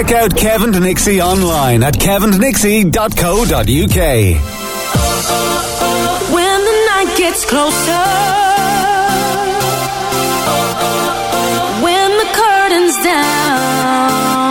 Check out Kevin Nixxi online at kevindnixie.co.uk. When the night gets closer, when the curtain's down.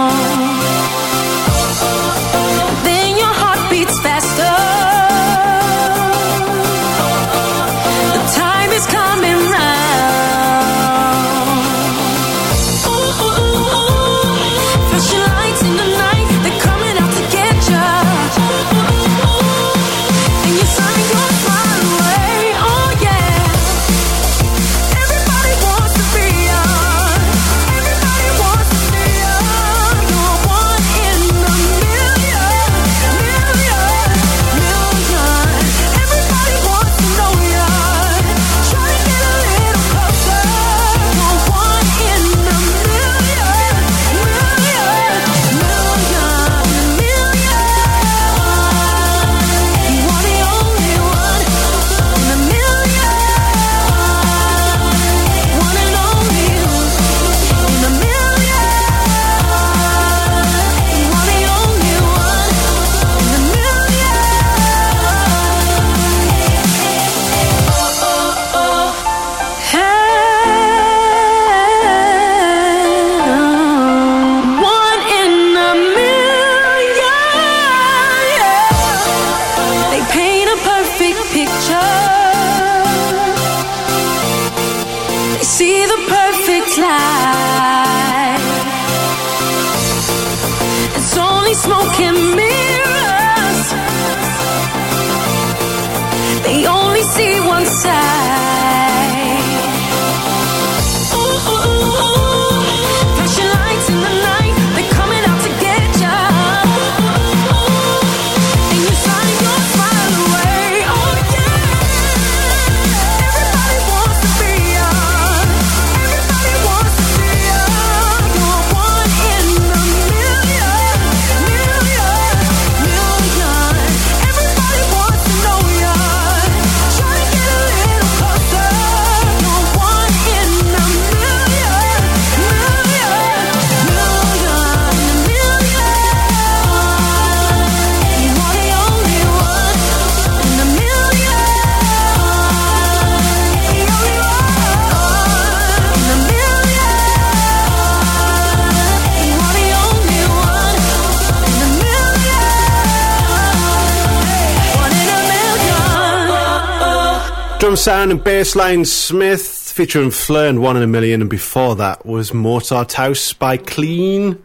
Drum Sound and Bassline Smith featuring Fleur and One in a Million, and before that was Mozart House by Clean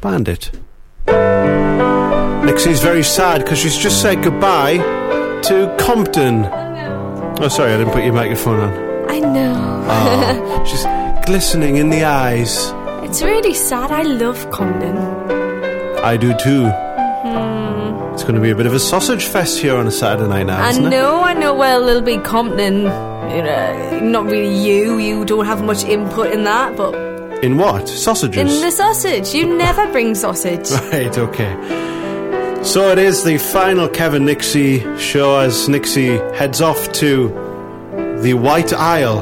Bandit. Nixxi's very sad because she's just said goodbye to Compton. Oh, sorry, I didn't put your microphone on. I know. Ah, she's glistening in the eyes. It's really sad. I love Compton. I do too. It's going to be a bit of a sausage fest here on a Saturday night now, I isn't it? know, I know. Well, Little Big Compton, you know, not really you. You don't have much input in that, but In what? Sausages? in the sausage, you never bring sausage. Right, okay. So it is the final Kevin Nixxi show as Nixxi heads off to the White Isle.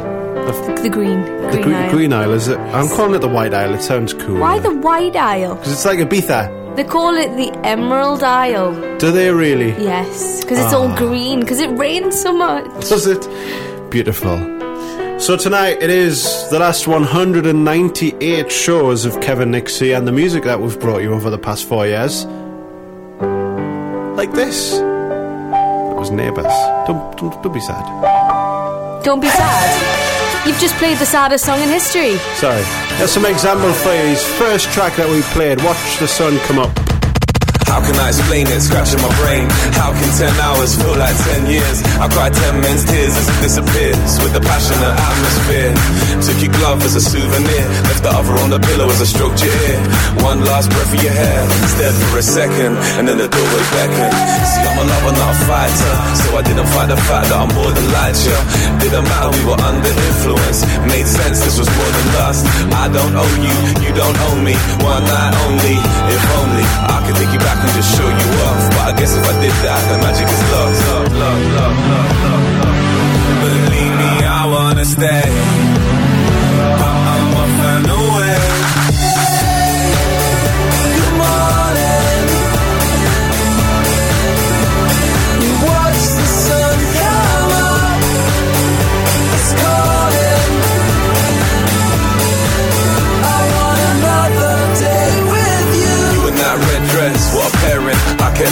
Of the green, the green Green, aisle. Green Isle, is it? I'm calling it the White Isle, it sounds cool. Why the white aisle? Because it's like Ibiza. They call it the Emerald Isle. Do they really? Yes, because it's all ah. green. Because it rains so much. Does it? Beautiful. So tonight it is the last 198 shows of Kevin Nixxi and the music that we've brought you over the past four years. Like this. That was Neighbours. Don't, don't, don't be sad. Don't be sad. You've just played the saddest song in history. Sorry. Here's some example for you. His first track that we played, Watch the Sun Come Up. How can I explain it? Scratching my brain. How can 10 hours feel like 10 years? I cried 10 men's tears as it disappears with the passionate atmosphere. Took your glove as a souvenir. Left the other on the pillow as I stroked your ear. One last breath of your hair. Stared for a second and then the door doorway beckoned. See, I'm a lover, not a fighter. So I didn't fight the fact that I'm more than light, yeah. Didn't matter, we were under influence. Made sense, this was more than lust. I don't owe you, you don't owe me. One night only, if only I could take you back and just show you off. But I guess if I did that, the magic is lost. Believe me, I wanna stay.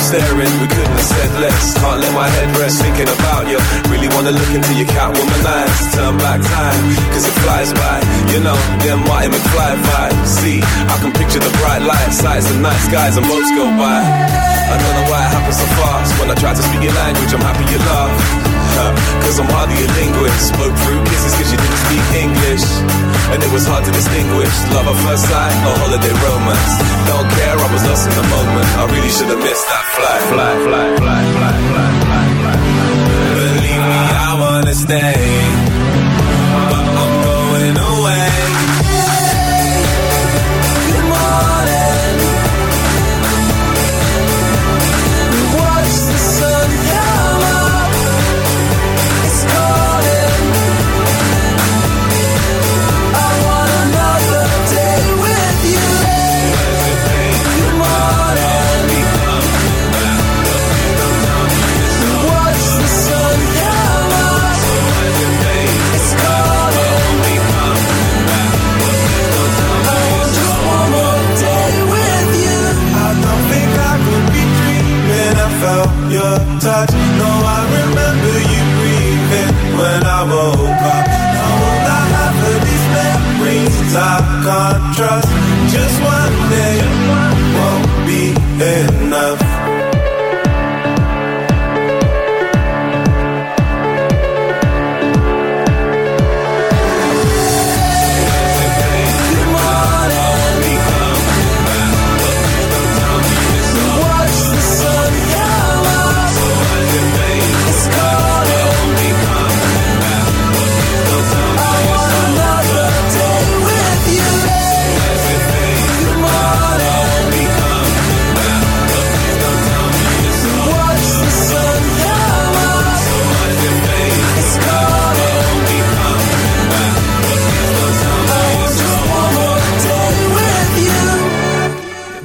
Staring, we couldn't have said less. Can't let my head rest thinking about you. Really wanna look into your Catwoman eyes. Turn back time, cause it flies by. You know, them Marty McFly vibes. See, I can picture the bright lights, sights and night skies and boats go by. I don't know why it happens so fast. When I try to speak your language, I'm happy you laugh. Huh, Cause I'm hardly a linguist. Spoke through kisses cause you didn't speak English. And it was hard to distinguish. Love at first sight holiday romance. Don't care, I was lost in the moment. I really should have missed that flight. Fly, fly, fly, fly, fly, fly, fly Believe me, I wanna stay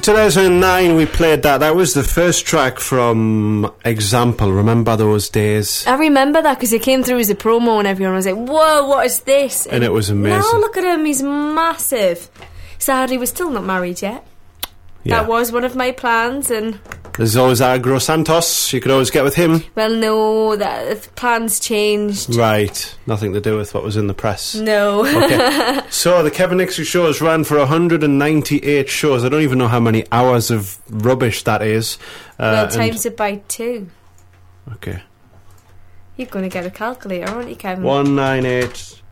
2009 we played that. That was the first track from Example. Remember those days? I remember that because it came through as a promo and everyone was like, whoa, what is this? And it was amazing. Now look at him, he's massive. Sadly, we're still not married yet. Yeah. That was one of my plans and There's always Aggro Santos. You could always get with him. Well, no, that plans changed. Right. Nothing to do with what was in the press. No. Okay. so the Kevin Nixxi shows ran for 198 shows. I don't even know how many hours of rubbish that is. Uh, well, times it by two. Okay. You're going to get a calculator, aren't you, Kevin? 198.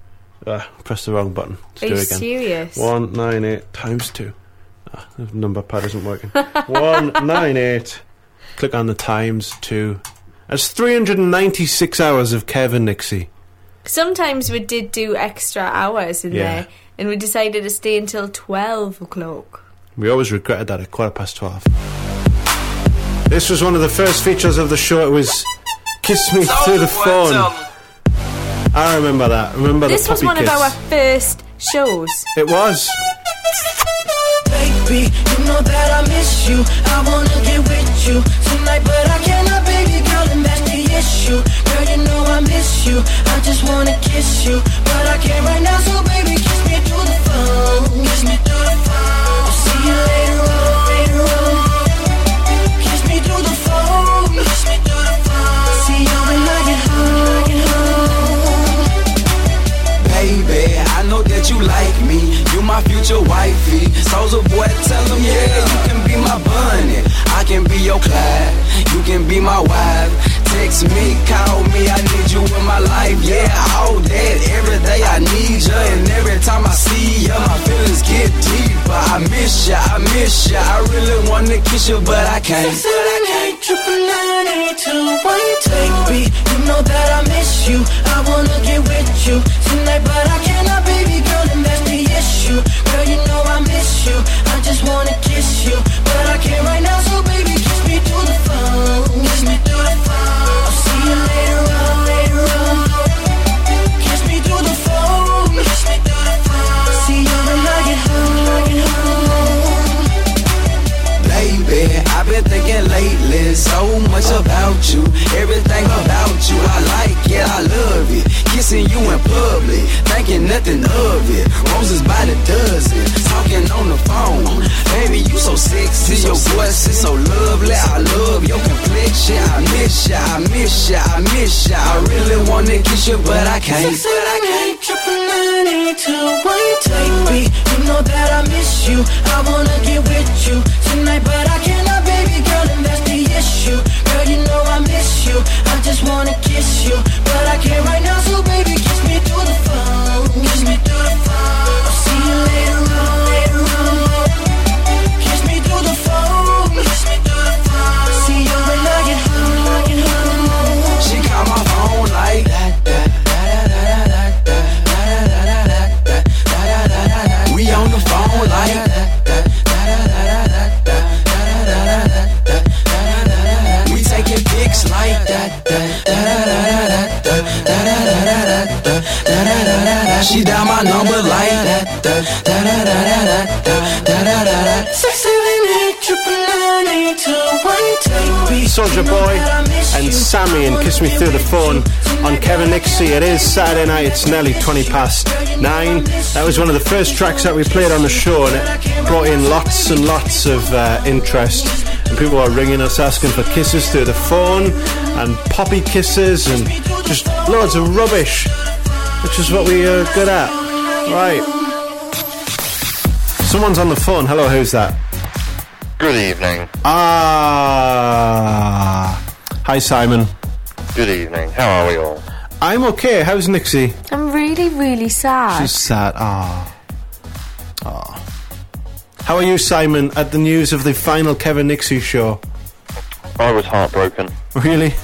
Ah, press the wrong button. Let's Are do you it again. serious? 198 times 2. The number pad isn't working. 198. Click on the times 2. That's 396 hours of Kevin Nixxi. Sometimes we did do extra hours in Yeah. there, and we decided to stay until 12 o'clock. We always regretted that at quarter past 12. This was one of the first features of the show. It was Kiss Me Through the Phone. I remember that. Remember This the was puppy one kiss. of our first shows. It was. Baby, you know that I miss you. I wanna get with you tonight, but I cannot, baby girl, and that's the issue. Girl, you know I miss you. I just wanna kiss you, but I can't right now. So baby, kiss me through the phone. Kiss me through the phone. My future wifey. Soldier boy, tell yeah, you can be my bunny. I can be your Clyde. You can be my wife. Text me, call me, I need you in my life. Yeah, all that. Every day I need you. And every time I see you, my feelings get deeper. I miss you, I miss you. I really wanna kiss you, but I can't. Said I can't triple nine eight two one Baby, you know that I miss you. I wanna get with you tonight, but I cannot, baby girl, and that's the issue. Girl, you know I miss you. I just wanna kiss you, but I can't right now. So baby, so much about you. Everything about you, I like it, I love it. Kissing you in public, thinking nothing of it. Roses by the dozen, talking on the phone. Baby, you so sexy, your voice is so lovely. I love your complexion. I miss ya, I miss ya, I miss ya. I really wanna kiss you, but I can't. Said I can't triple nine eight two one Baby, you know that I miss you. I wanna get with you tonight, but I cannot, baby girl, and that's the issue. Girl, you know I miss you. I just wanna kiss you, but I can't right now. So baby, She dial my number like that, da, da, da, da, da, da, da, da, da, da. Six, seven, eight, triple nine, eight, two, one. Soulja Boy that I miss and. Sammie and Kiss Me Through the Phone on Kevin Nixxi. It is Saturday night, it's nearly 20 past 9. That was one of the first tracks that we played on the show and it brought in lots and lots of uh, interest. And people are ringing us asking for kisses through the phone and poppy kisses and just loads of rubbish, which is what we are good at. Right. Someone's on the phone. Hello, who's that? Good evening. Ah. Hi, Simon. Good evening. How are we all? I'm okay. How's Nixxi? I'm really, really sad. She's sad. Ah. Ah. How are you, Simon, at the news of the final Kevin Nixxi show? I was heartbroken. Really?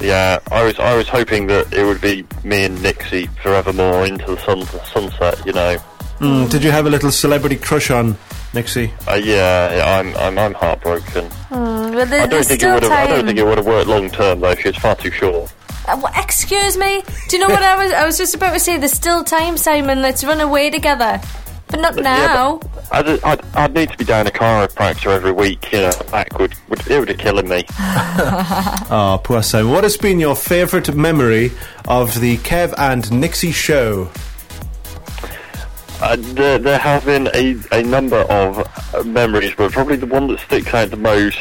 Yeah, I was. I was hoping that it would be me and Nixxi forevermore into the sun, sunset. You know. Mm, did you have a little celebrity crush on Nixxi? Uh, yeah, yeah, I'm. I'm. I'm heartbroken. Mm, well, there, I don't there's think it would have. I don't think it would have worked long term though. She was far too short. Uh, wha- excuse me. Do you know what I was? I was just about to say. There's still time, Simon. Let's run away together. But not Yeah, now. but I'd, I'd, I'd need to be down a chiropractor every week. You know, back would, would it would be killing me. Oh, poor Simon. What has been your favourite memory of the Kev and Nixxi show? Uh, there, there have been a, a number of uh, memories, but probably the one that sticks out the most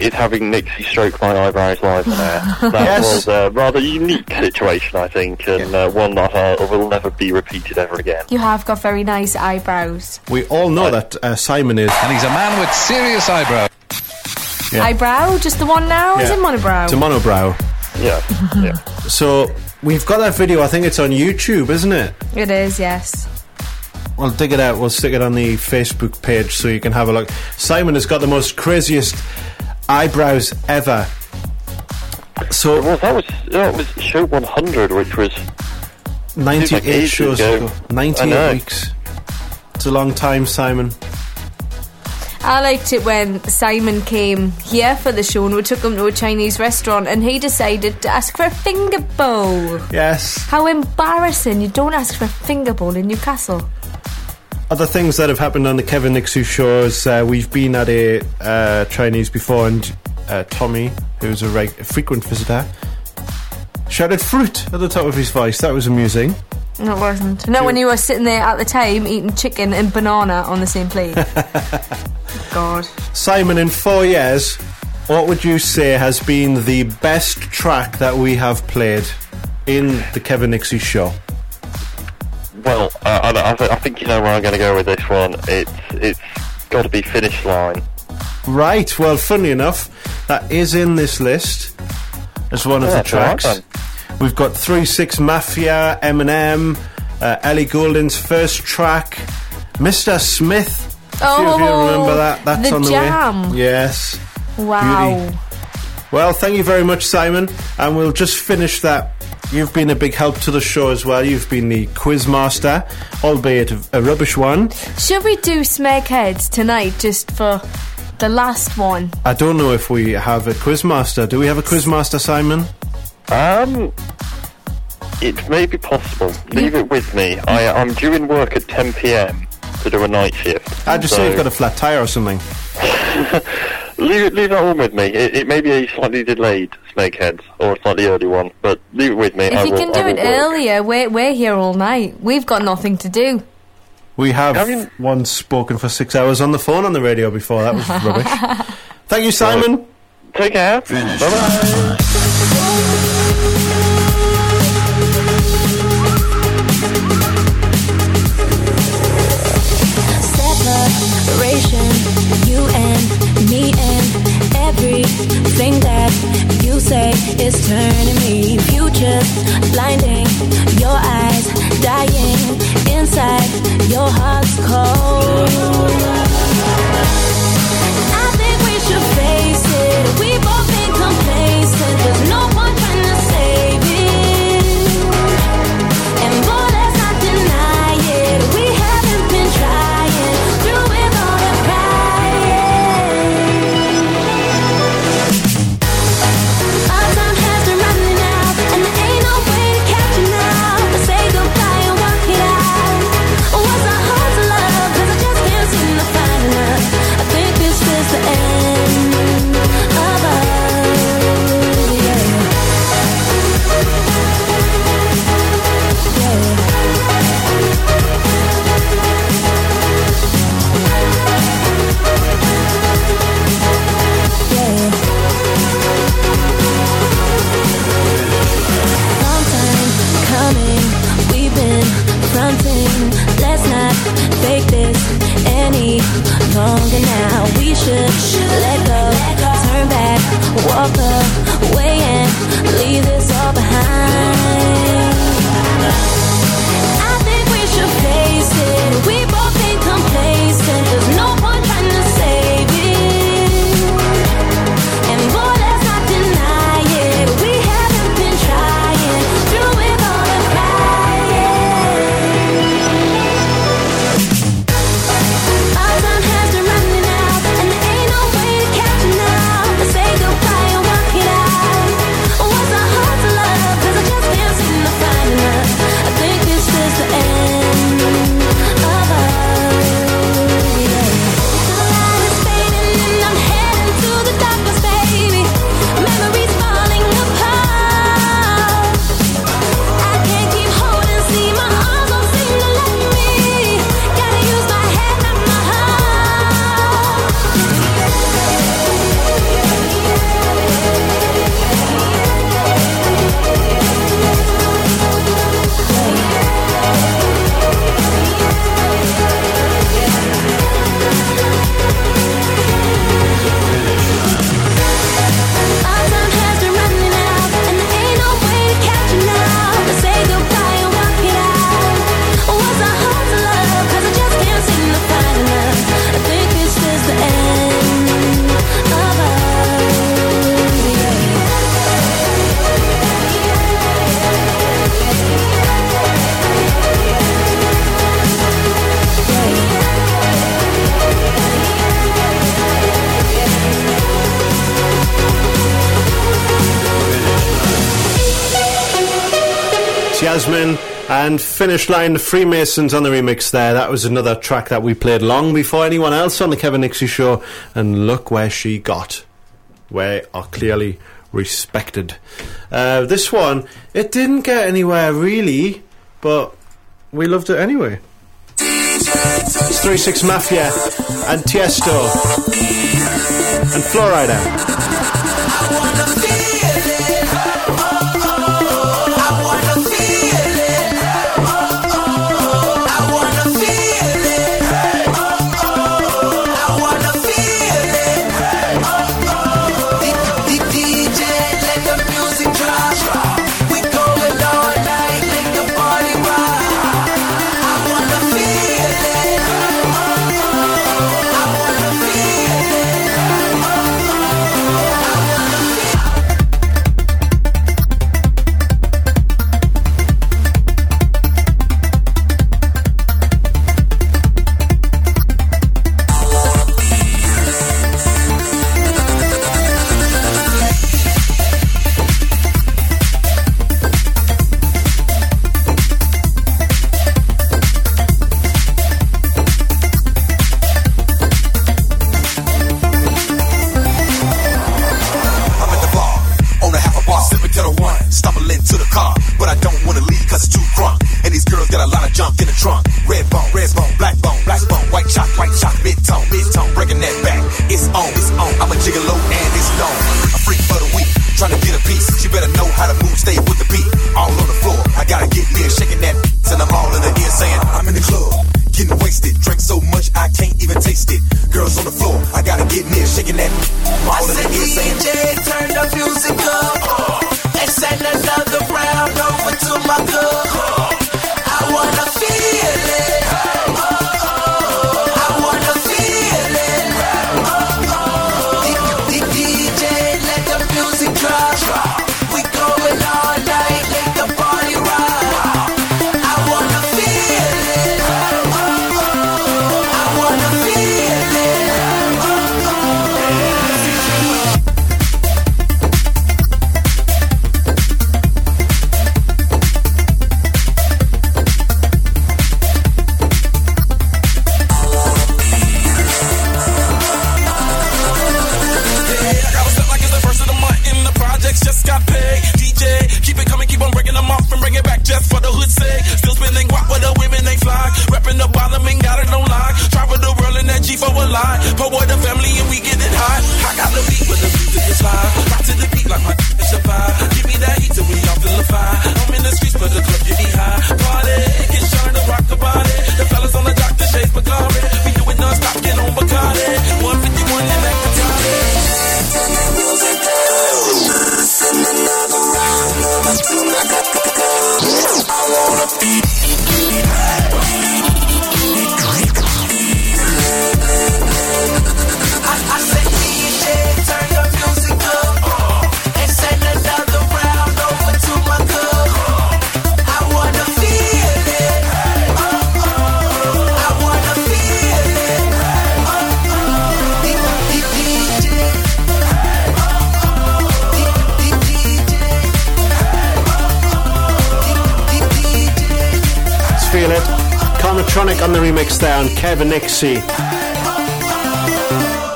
is having Nixxi stroke my eyebrows live on air. That Yes. was a rather unique situation, I think, and uh, one that uh, will never be repeated ever again. You have got very nice eyebrows. We all know that uh, Simon is. And he's a man with serious eyebrows. Yeah. Eyebrow? Just the one now? Yeah. Is Yeah. it monobrow? It's a monobrow. Yeah, yeah. So we've got that video. I think it's on YouTube, isn't it? it is, yes. We'll dig it out. We'll stick it on the Facebook page so you can have a look. Simon has got the most craziest eyebrows ever. So Well, that was that was show 100, which was 98 ages shows ago. ago. 98 weeks. It's a long time, Simon. I liked it when Simon came here for the show and we took him to a Chinese restaurant and he decided to ask for a finger bowl. Yes. How embarrassing. You don't ask for a finger bowl in Newcastle. Other things that have happened on the Kevin Nixxi shows, uh, we've been at a uh, Chinese before, and uh, Tommy, who's a, reg- a frequent visitor, shouted fruit at the top of his voice. That was amusing. No, it wasn't. Not when you were sitting there at the time eating chicken and banana on the same plate. God. Simon, in four years, what would you say has been the best track that we have played in the Kevin Nixxi show? Well. Uh, I, I, I think you know where I'm going to go with this one. It's it's got to be finish line. Right, well, funny enough, that is in this list as one of the that's all right tracks. We've got 3 6 Mafia, Eminem, uh, Ellie Goulding's first track, Mr. Smith. A few of you Oh, remember that? That's the on the jam. way. Yes. Wow. Beauty. Well, thank you very much, Simon. And we'll just finish that. You've been a big help to the show as well. You've been the quiz master, albeit a, a rubbish one. Should we do Smegheads tonight just for the last one? I don't know if we have a quiz master. Do we have a quiz master, Simon? Um, it may be possible. Leave it with me. I, I'm due in work at 10 p.m. to do a night shift. I just So say you've got a flat tire or something. leave it, leave that one with me. It, it may be a slightly delayed Snakehead or a slightly early one, but leave it with me. I If you will- can do it work. earlier, we're, we're here all night. We've got nothing to do. We have I mean- once spoken for six hours on the phone on the radio before. That was rubbish. Thank you, Simon. Take care. Bye bye. Everything that you say is turning me. Futures blinding, your eyes dying inside, your heart's cold. I think we should face it. We both been complacent. Longer now. We should let go, turn back, walk away, and leave this all behind. Yasmin and Finish Line, the Freemasons on the remix there. That was another track that we played long before anyone else on the Kevin Nixxi show. And look where she got. We are clearly respected. Uh, this one, it didn't get anywhere really, but we loved it anyway. It's 3 6 Mafia and Tiesto and Florida. Nixxi.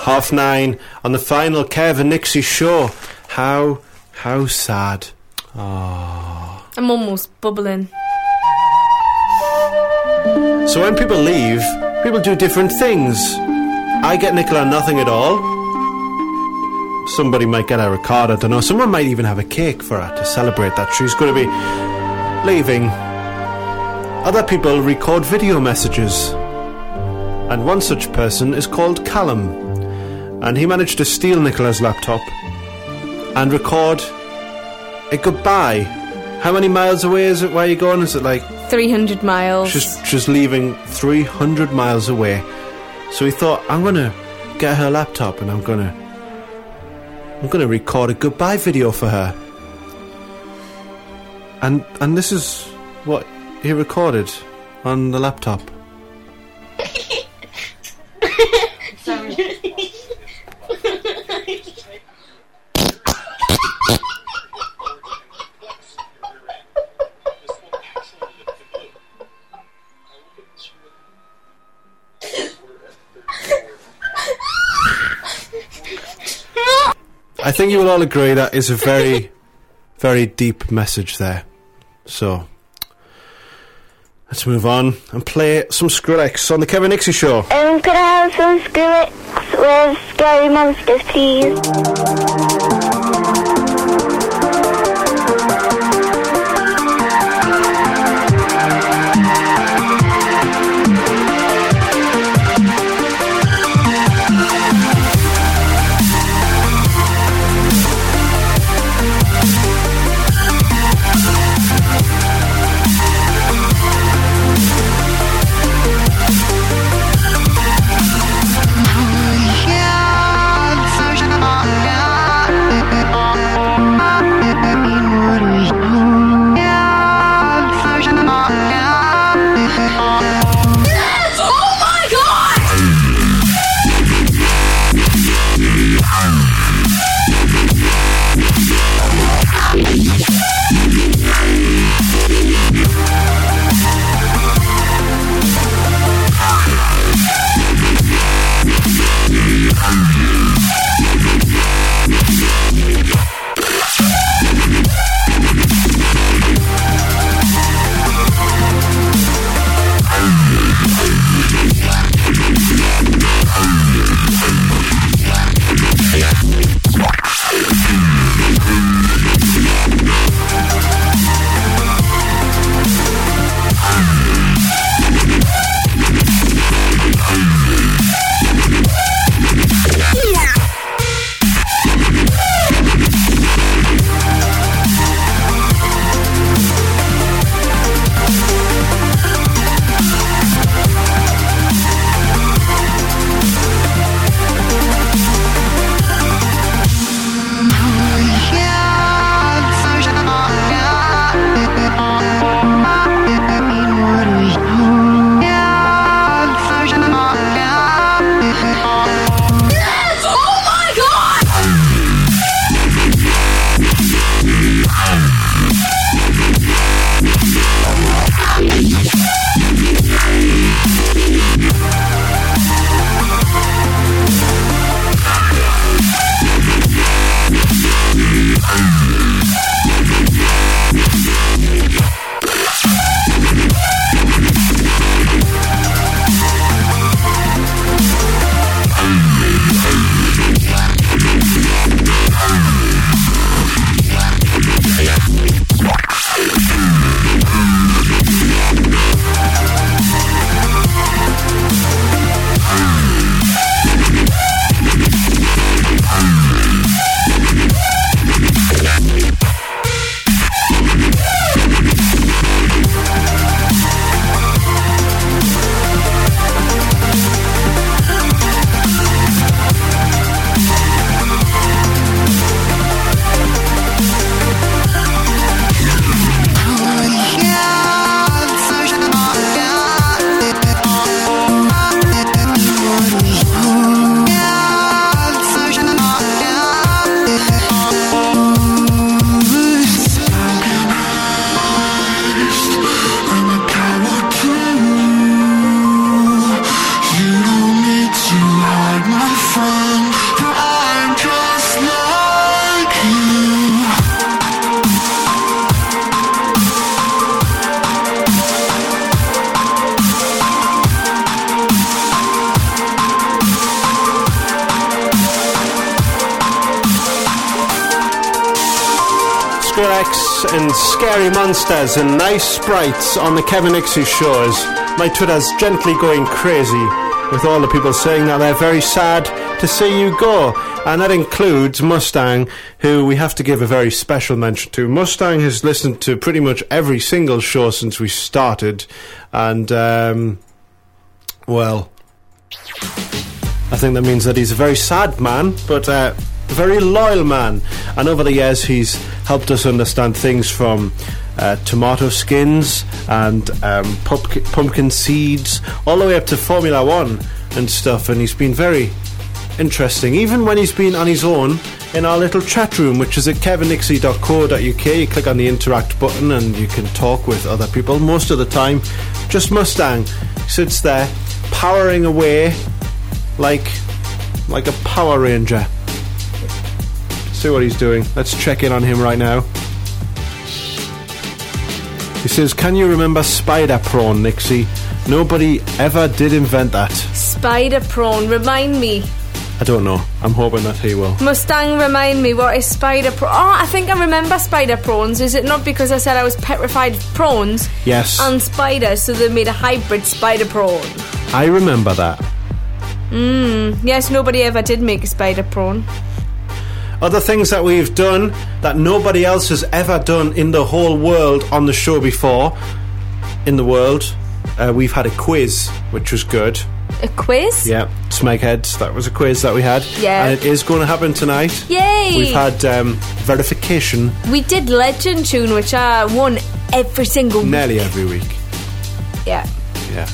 Half nine on the final Kevin Nixxi show. How, how sad. Ah. I'm almost bubbling. So when people leave, people do different things. I get Nicola nothing at all. Somebody might get a record, I don't know. Someone might even have a cake for her to celebrate that she's going to be leaving. Other people record video messages. And one such person is called Callum. And he managed to steal Nicola's laptop and record a goodbye. How many miles away is it? Where are you going? Is it like 300 miles. She's she's leaving 300 miles away. So he thought, I'm gonna get her laptop and I'm gonna I'm gonna record a goodbye video for her. And and this is what he recorded on the laptop. Think you will all agree that is a very, very deep message there. So, let's move on and play some Skrillex on the Kevin Nixxi Show. Um, could I have some Skrillex with Scary Monsters, please? Monsters and Nice Sprites on the Kevin Nixxi shows. My Twitter's gently going crazy with all the people saying that they're very sad to see you go. And that includes Mustang, who we have to give a very special mention to. Mustang has listened to pretty much every single show since we started. And, um, well, I think that means that he's a very sad man, but uh, a very loyal man. And over the years, he's helped us understand things from uh, tomato skins and um, pumpkin, pumpkin seeds, all the way up to Formula One and stuff. And he's been very interesting, even when he's been on his own in our little chat room, which is at kevinnixie.co.uk. You click on the interact button and you can talk with other people. Most of the time, just Mustang sits there powering away like like a Power Ranger. See what he's doing. Let's check in on him right now. He says, Can you remember spider prawn, Nixxi? Nobody ever did invent that. Spider prawn, remind me. I don't know. I'm hoping that he will. Mustang, remind me, what is spider prawn? Oh, I think I remember spider prawns. Is it not because I said I was petrified of prawns Yes. and spiders, so they made a hybrid spider prawn? I remember that. Mmm, yes, nobody ever did make a spider prawn. Other things that we've done that nobody else has ever done in the whole world on the show before. In the world, uh, we've had a quiz, which was good. A quiz? Yeah, Smegheads, that was a quiz that we had. Yeah. And it is going to happen tonight. Yay! We've had um, verification We did Legend Tune, which I won every single week. nearly every week. Yeah. Yeah.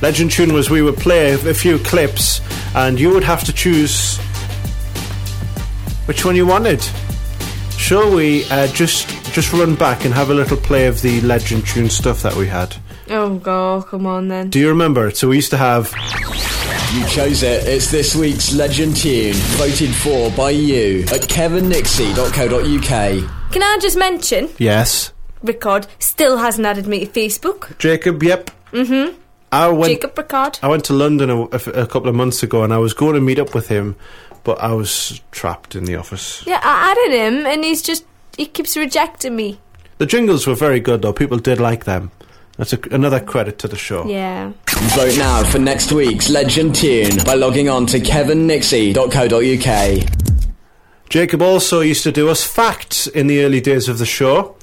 Legend tune was we would play a few clips and you would have to choose which one you wanted. Shall we uh, just just run back and have a little play of the legend tune stuff that we had? Oh, God, come on then. Do you remember? So we used to have You chose it. It's this week's Legend Tune, voted for by you at kevinnixie.co.uk. Can I just mention, yes, Rickard still hasn't added me to Facebook. Jacob. Yep. Mm-hmm. I went. Jacob Rickard. I went to London a, a couple of months ago and I was going to meet up with him, but I was trapped in the office. Yeah, I added him, and he's just he keeps rejecting me. The jingles were very good though. People did like them. That's a, another credit to the show. Yeah. Vote now for next week's Legend Tune by logging on to kevinnixie.co.uk. Jacob also used to do us facts in the early days of the show,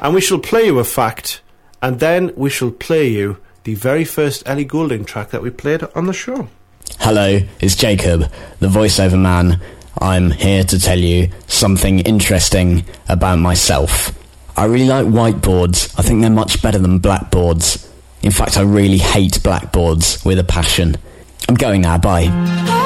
and we shall play you a fact, and then we shall play you the very first Ellie Goulding track that we played on the show. Hello, it's Jacob, the voiceover man. I'm here to tell you something interesting about myself. I really like whiteboards. I think they're much better than blackboards. In fact, I really hate blackboards with a passion. I'm going now, bye.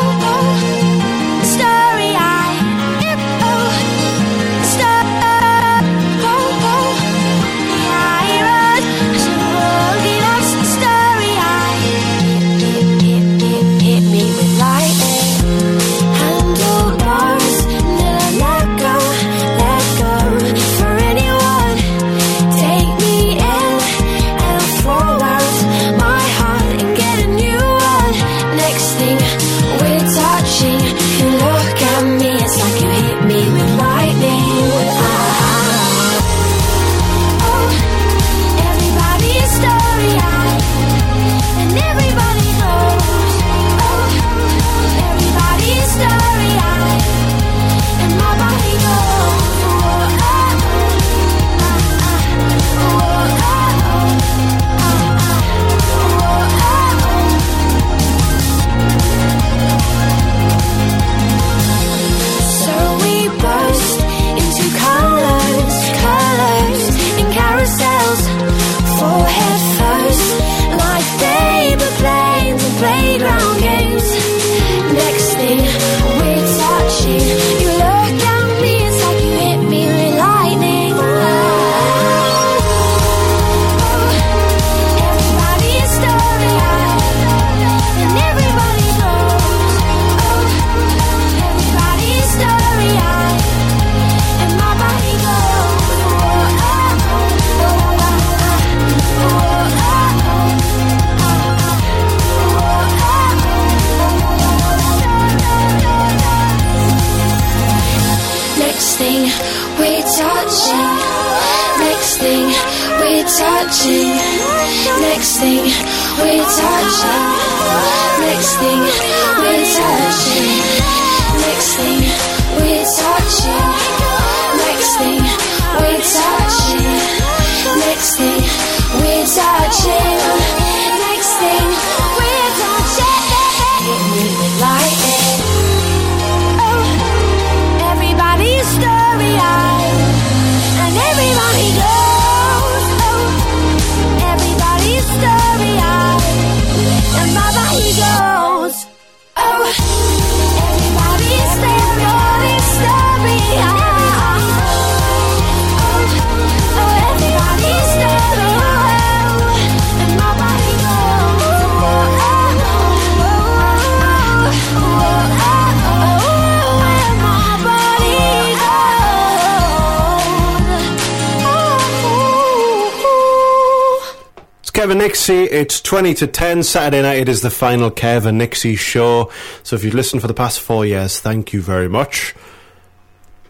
Nixxi, it's 20 to 10. Saturday night, it is the final Kev and Nixxi show. So if you've listened for the past four years, thank you very much.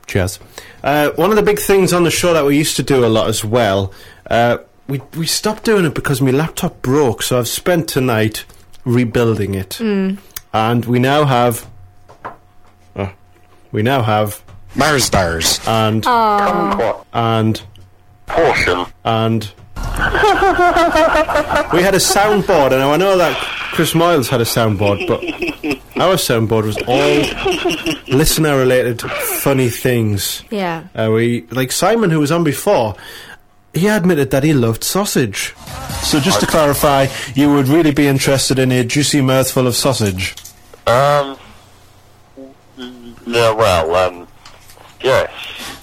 Cheers. Uh, one of the big things on the show that we used to do a lot as well, uh, we, we stopped doing it because my laptop broke, so I've spent tonight rebuilding it. Mm. And we now have. oh, we now have. Mars bars. And. Aw. And. Portion. And. We had a soundboard, and I know that Chris Miles had a soundboard, but our soundboard was all listener related funny things. Yeah. Uh, we like Simon, who was on before. He admitted that he loved sausage. So just to clarify, you would really be interested in a juicy mouthful of sausage. Um. Yeah, well, um. Yes.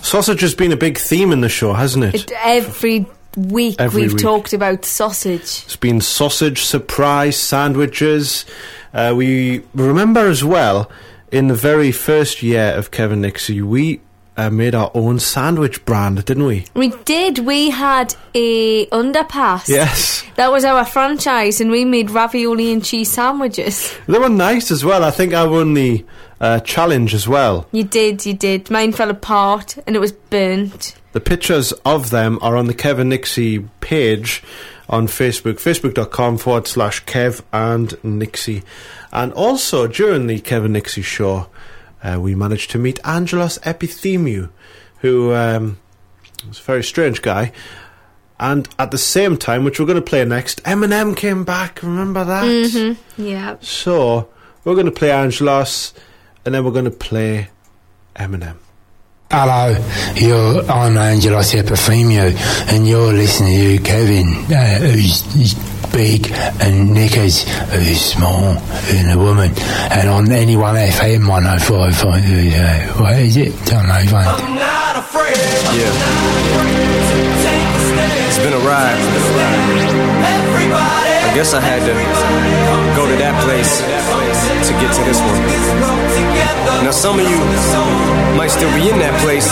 Sausage has been a big theme in the show, hasn't it? It, every week Every we've week. talked about sausage. It's been sausage surprise sandwiches. Uh, we remember as well in the very first year of Kevin Nixxi, we uh, made our own sandwich brand, didn't we? We did. We had a underpass. Yes. That was our franchise, and we made ravioli and cheese sandwiches. They were nice as well. I think I won the uh, challenge as well. You did, you did. Mine fell apart, and it was burnt. The pictures of them are on the Kevin Nixxi page on Facebook, facebook.com forward slash Kev and Nixxi. And also during the Kevin Nixxi show, uh, we managed to meet Angelos Epithemiou, who um, was a very strange guy. And at the same time, which we're going to play next, Eminem came back. Remember that? Mm-hmm. Yeah. So we're going to play Angelos, and then we're going to play Eminem. Hello, you're, I'm Angelos Epithemiou, and you're listening to Kevin, uh, who's, who's big, and Nickers, who's small, and a woman, and on anyone FM 105, uh, what is it? Don't know, fine. Yeah. It's been a ride. I guess I had to go to that place to get to this one. Now, some of you might still be in that place.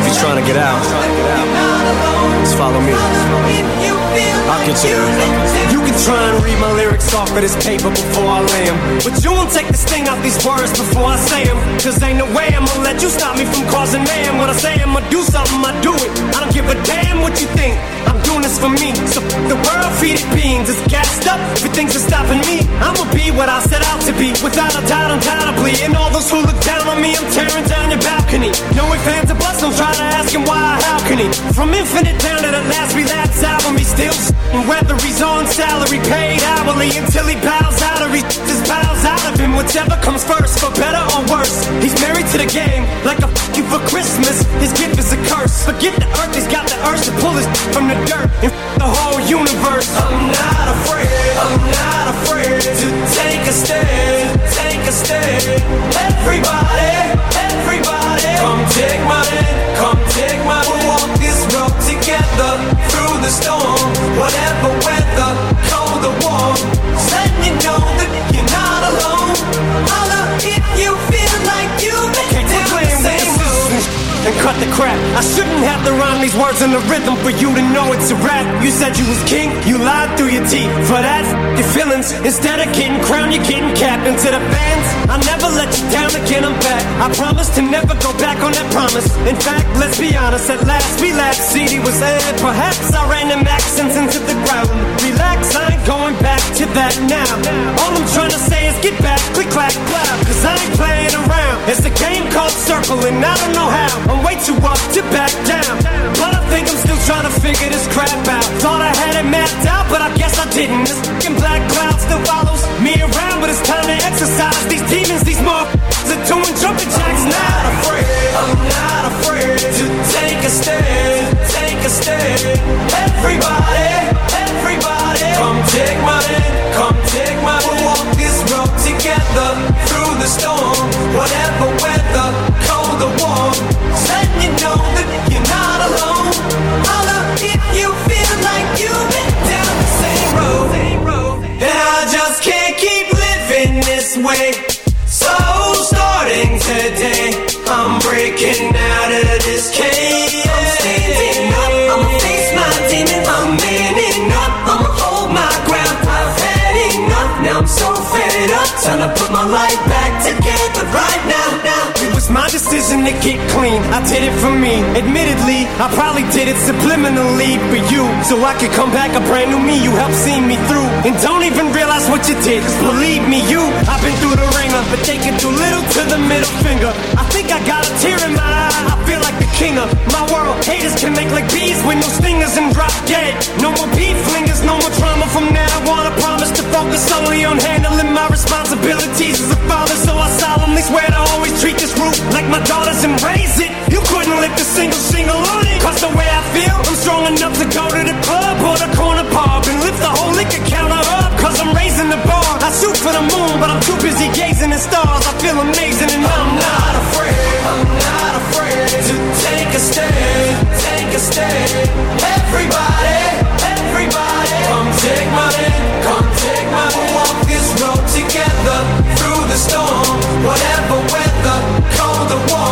If you're trying to get out, just follow me. I'll get you there. You can try and read my lyrics off of this paper before I lay them. But you won't take the sting out these words before I say 'em. Cause ain't no way I'm gonna let you stop me from causing mayhem. When I say I'm gonna do something, I do it. I don't give a damn what you think. I'm doing this for me. So the world feed it beans. It's gassed up. Everything's just stopping me. I'ma be what I set out to be. Without a doubt, undoubtedly. And all those who look down on me, I'm tearing down your balcony. No ifs, ands, or buts. Don't try to ask him why or how can he. From infinite down to the last relapse album, he still whether he's on salary, paid hourly until he bows out or he just bows out of him. Whichever comes first, for better or worse. He's married to the game, like a f- you for Christmas. His gift is a curse. Forget the earth, he's got the urge to pull his from the dirt and the whole universe. I'm not afraid, I'm not afraid to take a stand, take a stand. Everybody, everybody, come take my hand, together through the storm, whatever weather, cold or warm. Letting you know that And cut the crap. I shouldn't have to rhyme these words in the rhythm for you to know it's a rap. You said you was king, you lied through your teeth. For that, your feelings. Instead of getting crowned, you're getting capped. And to the fans, I'll never let you down again. I'm back. I promise to never go back on that promise. In fact, let's be honest. At last, we laughed. CD was aired. Perhaps I ran them accents into the ground. Relax, I ain't going back to that now. All I'm trying to say is get back, click, clack, clap. Cause I ain't playing around. It's a game called circling, I don't know how. I'm way too up to back down. But I think I'm still trying to figure this crap out. Thought I had it mapped out, but I guess I didn't. This fucking black cloud still follows me around, but it's time to exercise these demons, these motherfuckers are doing jumping jacks. Not afraid, I'm not afraid to take a stand, take a stand. Everybody, everybody, come take my hand, come take my hand. We'll walk this road together through the storm, whatever Time to put my life back together right now. now. It was my decision to get clean. I did it for me. Admittedly, I probably did it subliminally for you. So I could come back a brand new me. You helped see me through. And don't even realize what you did. Cause believe me, you, I've been through the ringer. But they can do little to the middle finger. I think I got a tear in my eye. I feel like the king of my. Haters can make like bees with no stingers and drop dead. No more beef flingers, no more trauma from now on. I promise to focus solely on handling my responsibilities as a father. So I solemnly swear to always treat this roof like my daughters and raise it. You couldn't lift a single shingle on it. Cause the way I feel, I'm strong enough to go to the club or the corner pub and lift the whole liquor counter up. Cause I'm raising the bar. Shoot for the moon, but I'm too busy gazing at stars. I feel amazing and I'm not afraid. I'm not afraid to take a stand. Take a stand. Everybody, everybody, come take my hand. Come take my hand. We'll Walk this road together through the storm. Whatever weather, cold or warm.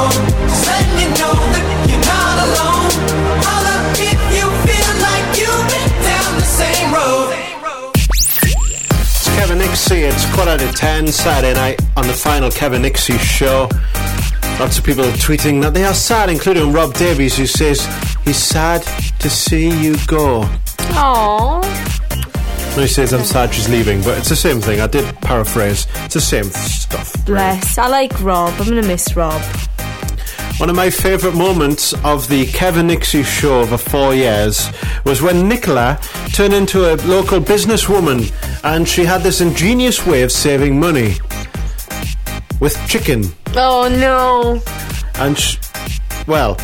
Nixxi. It's quarter to ten Saturday night on the final Kevin Nixxi show. Lots of people are tweeting that they are sad, including Rob Davies, who says he's sad to see you go. Aww. No, he says I'm sad she's leaving, but it's the same thing. I did paraphrase. It's the same stuff. Bless. I like Rob. I'm gonna miss Rob. One of my favourite moments of the Kevin Nixxi show over four years was when Nicola turned into a local businesswoman and she had this ingenious way of saving money with chicken. Oh no. And, sh- well,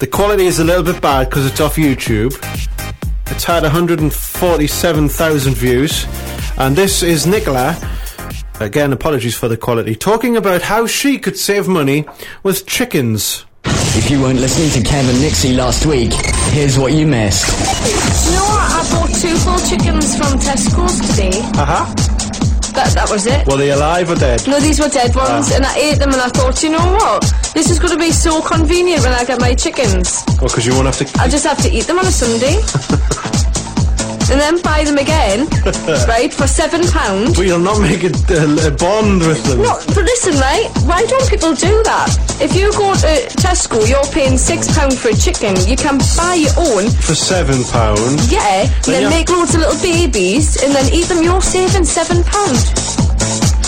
the quality is a little bit bad because it's off YouTube. It's had 147,000 views. And this is Nicola. Again, apologies for the quality. Talking about how she could save money with chickens. If you weren't listening to Kevin Nixxi last week, here's what you missed. You know what? I bought two full chickens from Tesco's today. Uh huh. That, that was it. Were they alive or dead? No, these were dead ones, Ah. and I ate them, and I thought, you know what? This is going to be so convenient when I get my chickens. Well, because you won't have to. I just have to eat them on a Sunday. and then buy them again, right, for seven pounds. But you'll not make a, a, uh, a bond with them. No, but listen, right? Why don't people do that? If you go to Tesco, you're paying six pound for a chicken. You can buy your own, For seven pounds. yeah, and Then then make loads of little babies, and then eat them. You're saving seven pound.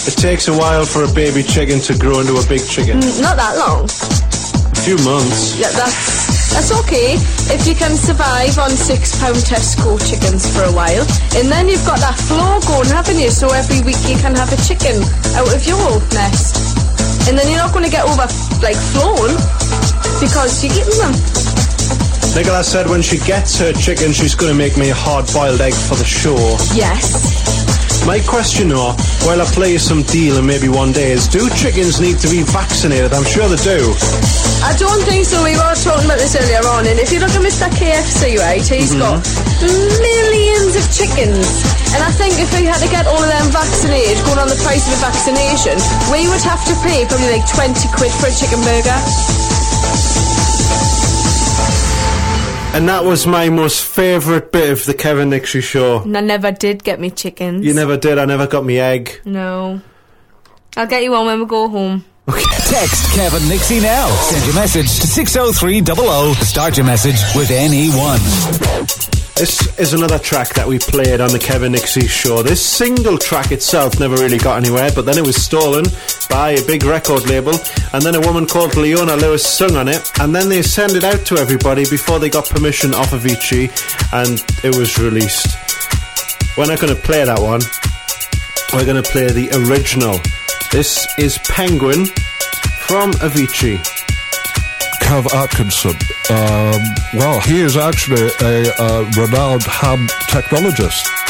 It takes a while for a baby chicken to grow into a big chicken. Mm, not that long. A few months. Yeah, that's that's okay if you can survive on six pound Tesco chickens for a while, and then you've got that flow going, haven't you? So every week you can have a chicken out of your nest, and then you're not going to get over like flown because you're eating them. Nicola said when she gets her chicken, she's going to make me a hard boiled egg for the show. Yes. My question, though, while I play you some deal and maybe one day, is do chickens need to be vaccinated? I'm sure they do. I don't think so. We were talking about this earlier on, and if you look at Mr. KFC, right, he's Mhm. got millions of chickens. And I think if we had to get all of them vaccinated, going on the price of a vaccination, we would have to pay probably like 20 quid for a chicken burger. And that was my most favourite bit of the Kevin Nixxi show. And I never did get me chickens. You never did. I never got me egg. No. I'll get you one when we go home. Text Kevin Nixxi now. Send your message to 60300. Start your message with NE1. This is another track that we played on the Kevin Nixxi show. This single track itself never really got anywhere, but then it was stolen by a big record label, and then a woman called Leona Lewis sung on it, and then they sent it out to everybody before they got permission off of Avicii, and it was released. We're not going to play that one. We're going to play the original. This is Penguin from Avicii. Cav Atkinson. Um, well, he is actually a uh, renowned ham technologist.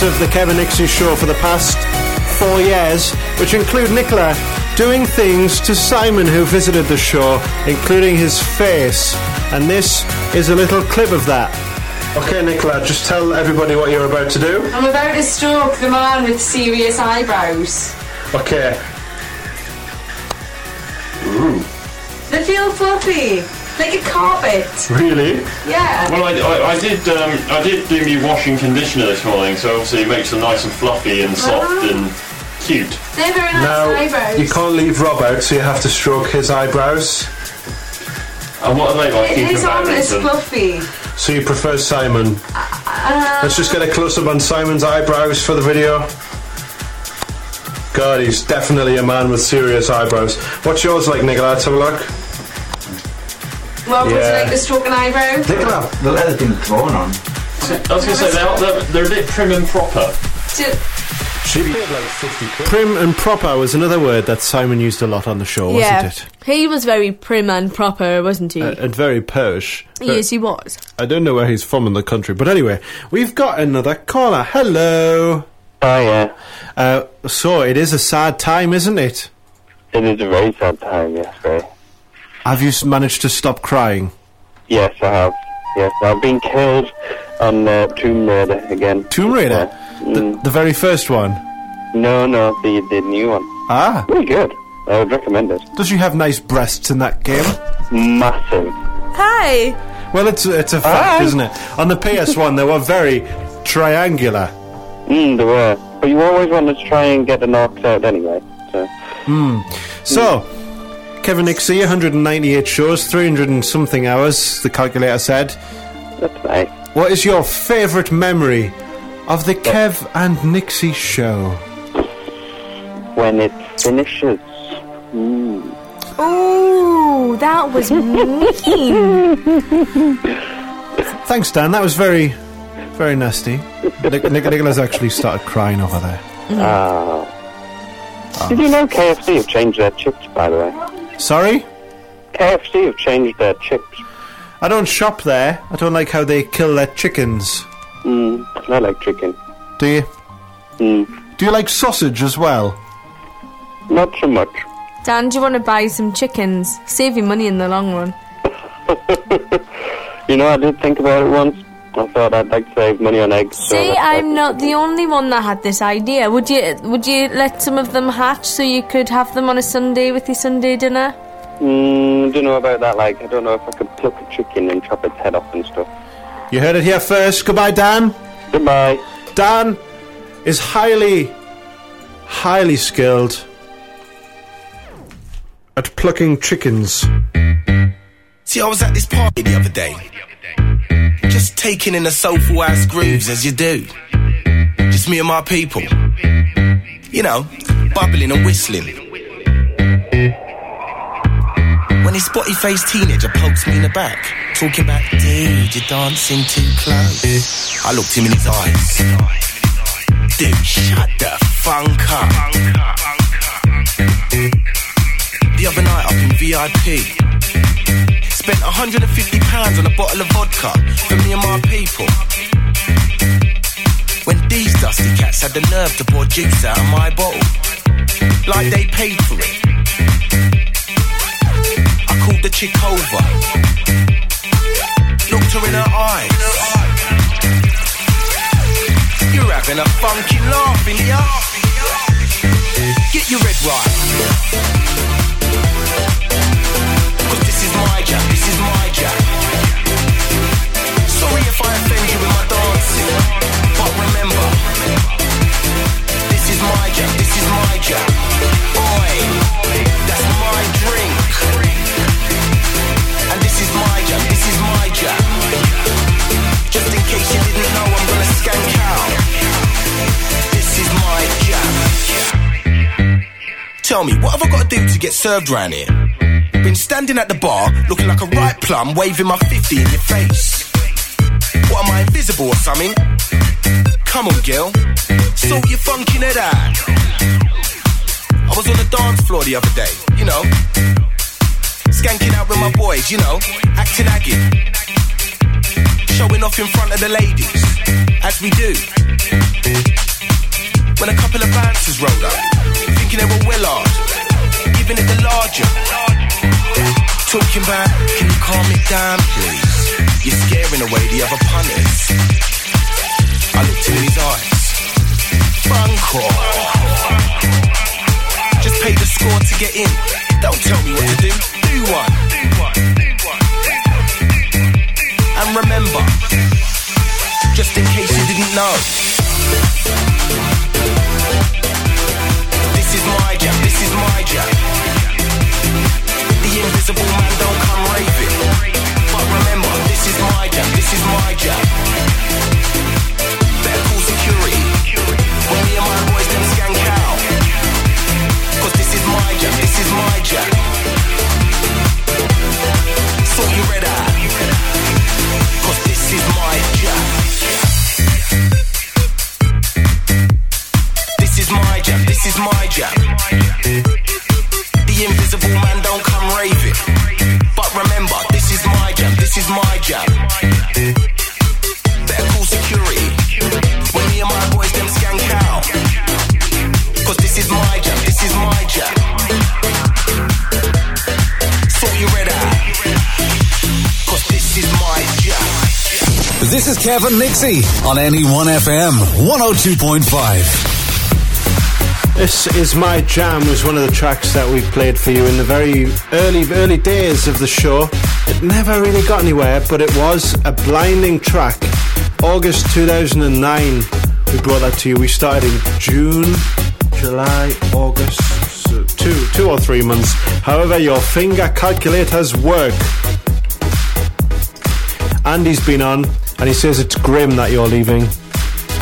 Best of the Kevin Nixxi show for the past four years, which include Nicola doing things to Simon who visited the show, including his face. And this is a little clip of that. Okay, Nicola, just tell everybody what you're about to do. I'm about to stroke the man with serious eyebrows. Okay. Ooh. They feel fluffy, like a carpet. Really? Yeah. Well, I, I, I did um, I did do me washing conditioner this morning, so obviously it makes them nice and fluffy and soft Ah. and cute. They're very nice Now, eyebrows. you can't leave Rob out, so you have to stroke his eyebrows. And what are they like? It is almost fluffy. So you prefer Simon? Uh, Let's just get a close up on Simon's eyebrows for the video. God, he's definitely a man with serious eyebrows. What's yours like, Nicola? Let's have a look. Rob, would you Yeah. like to stroke an eyebrow? Nicola, the leather's been drawn on. I was going to say they're, they're, they're a bit prim and proper. Do- Prim and proper was another word that Simon used a lot on the show, yeah. wasn't it? He was very prim and proper, wasn't he? Uh, and very posh. yes, he was. I don't know where he's from in the country, but anyway, we've got another caller. Hello. Oh yeah. Uh, so it is a sad time, isn't it? It is a very sad time, yes, very. Have you managed to stop crying? Yes, I have. Yes, I've been killed on uh, Tomb Raider again. Tomb Raider, the, the very first one. No, no, the the new one. Ah, Very good. I would recommend it. does she have nice breasts in that game? Massive. Hi. Well, it's it's a fact, Aye. isn't it? On the PS1, they were very triangular. Mm, there were. But you always wanted to try and get the knocks out anyway. So. Hmm. So, Kevin Nixxi, 198 shows, 300 and something hours. The calculator said. That's nice. What is your favourite memory of the Kev and Nixxi show? When it finishes. Mm. Ooh, that was mean. Thanks, Dan. That was very, very nasty. Nic- Nic- Nicola's actually started crying over there. Ah. Did you know KFC have changed their chips, by the way? Sorry? KFC have changed their chips. I don't shop there. I don't like how they kill their chickens. Mm, I like chicken. Do you? Mm. Do you like sausage as well? Not so much. Dan, do you want to buy some chickens? Save you money in the long run. You know, I did think about it once. I thought I'd like to save money on eggs. See, that's I'm not the only one that had this idea. Would you would you let some of them hatch so you could have them on a Sunday with your Sunday dinner? Mm, don't know about that. Like, I don't know if I could pluck a chicken and chop its head off and stuff. You heard it here first. Goodbye, Dan. Goodbye. Dan is highly, highly skilled at plucking chickens. See, I was at this party the other day. Just taking in the soulful ass grooves as you do. Just me and my people. You know, bubbling and whistling. When his spotty faced teenager pokes me in the back, talking about, dude, you're dancing too close. I looked him in his eyes. Dude, shut the funk up. The other night up in VIP, spent 150 pounds on a bottle of vodka for me and my people. When these dusty cats had the nerve to pour juice out of my bottle, like they paid for it. I called the chick over, looked her in her eyes. You're having a funky laugh in ya. Get your red right. Is my jack, this is my jack. Sorry if I offend you with my dancing, but remember, this is my jack, this is my jack. Oi, that's my drink. And this is my jack, this is my jack. Just in case you didn't know, I'm gonna skank out. This is my jack. Tell me, what have I got to do to get served round here? Been standing at the bar, looking like a ripe plum, waving my 50 in your face. What am I, invisible or something? Come on, girl. Sort your funky head out. I was on the dance floor the other day, you know. Skanking out with my boys, you know. Acting aggy. Showing off in front of the ladies, as we do. When a couple of bouncers rolled up, thinking they were Willard, giving it the larger. Talking about, can you calm it down, please? You're scaring away the other punters. I looked in his eyes. Bankroll. Just pay the score to get in. Don't tell me what to do. Do one. And remember, just in case you didn't know. This is my jam, this is my jam. The invisible man don't come raving. But remember, this is my jam, this is my jam. Better call security. When me and my boys them skank out. Cause this is my jam, this is my jam. So you ready? Cause this is my jam. This is my jam, this is my jam. Invisible man don't come raving. But remember, this is my jam, this is my jam. Better call security. When me and my boys them skank out. Cause this is my jam, this is my jam. So you ready? Cause this is my jam. This is Kevin Nixxi on NE1FM 102.5. This is my jam was one of the tracks that we played for you in the very early early days of the show. It never really got anywhere, but it was a blinding track. August 2009, we brought that to you. We started in June, July, August, so two two or three months. However, your finger calculators work. Andy's been on, and he says it's grim that you're leaving.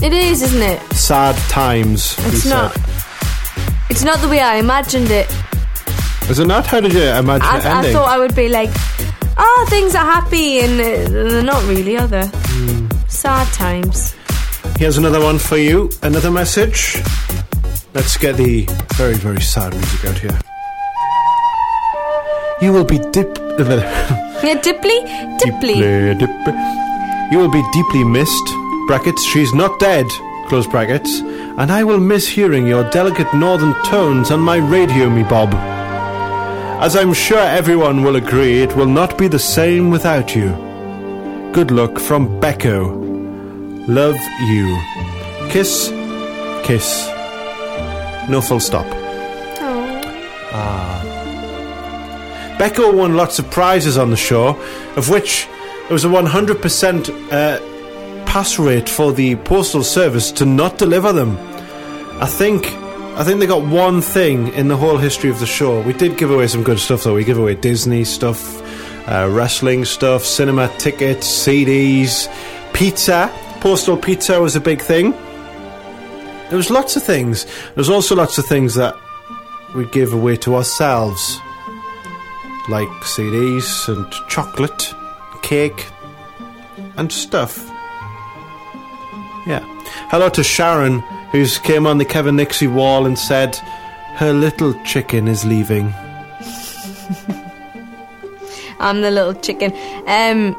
It is, isn't it? Sad times. It's said. It's not the way I imagined it. Is it not? How did you imagine I, it I thought I would be like, oh, things are happy, and uh, they're not really, are they? Hmm. Sad times. Here's another one for you. Another message. Let's get the very, very sad music out here. You will be dip. Yeah, Dipley? Dipley. Deeply, dip- You will be deeply missed. Brackets. She's not dead. Close brackets. And I will miss hearing your delicate northern tones on my radio, me Bob. As I'm sure everyone will agree, it will not be the same without you. Good luck from Becco. Love you. Kiss, kiss. No full stop. Ah. Becco won lots of prizes on the show, of which there was a 100% uh, pass rate for the postal service to not deliver them. I think I think they got one thing in the whole history of the show. We did give away some good stuff though. We give away Disney stuff, uh, wrestling stuff, cinema tickets, CDs, pizza. Postal pizza was a big thing. There was lots of things. There's also lots of things that we give away to ourselves, like CDs and chocolate, cake, and stuff. Yeah. Hello to Sharon, who's came on the Kevin Nixxi wall and said her little chicken is leaving. I'm the little chicken. Um,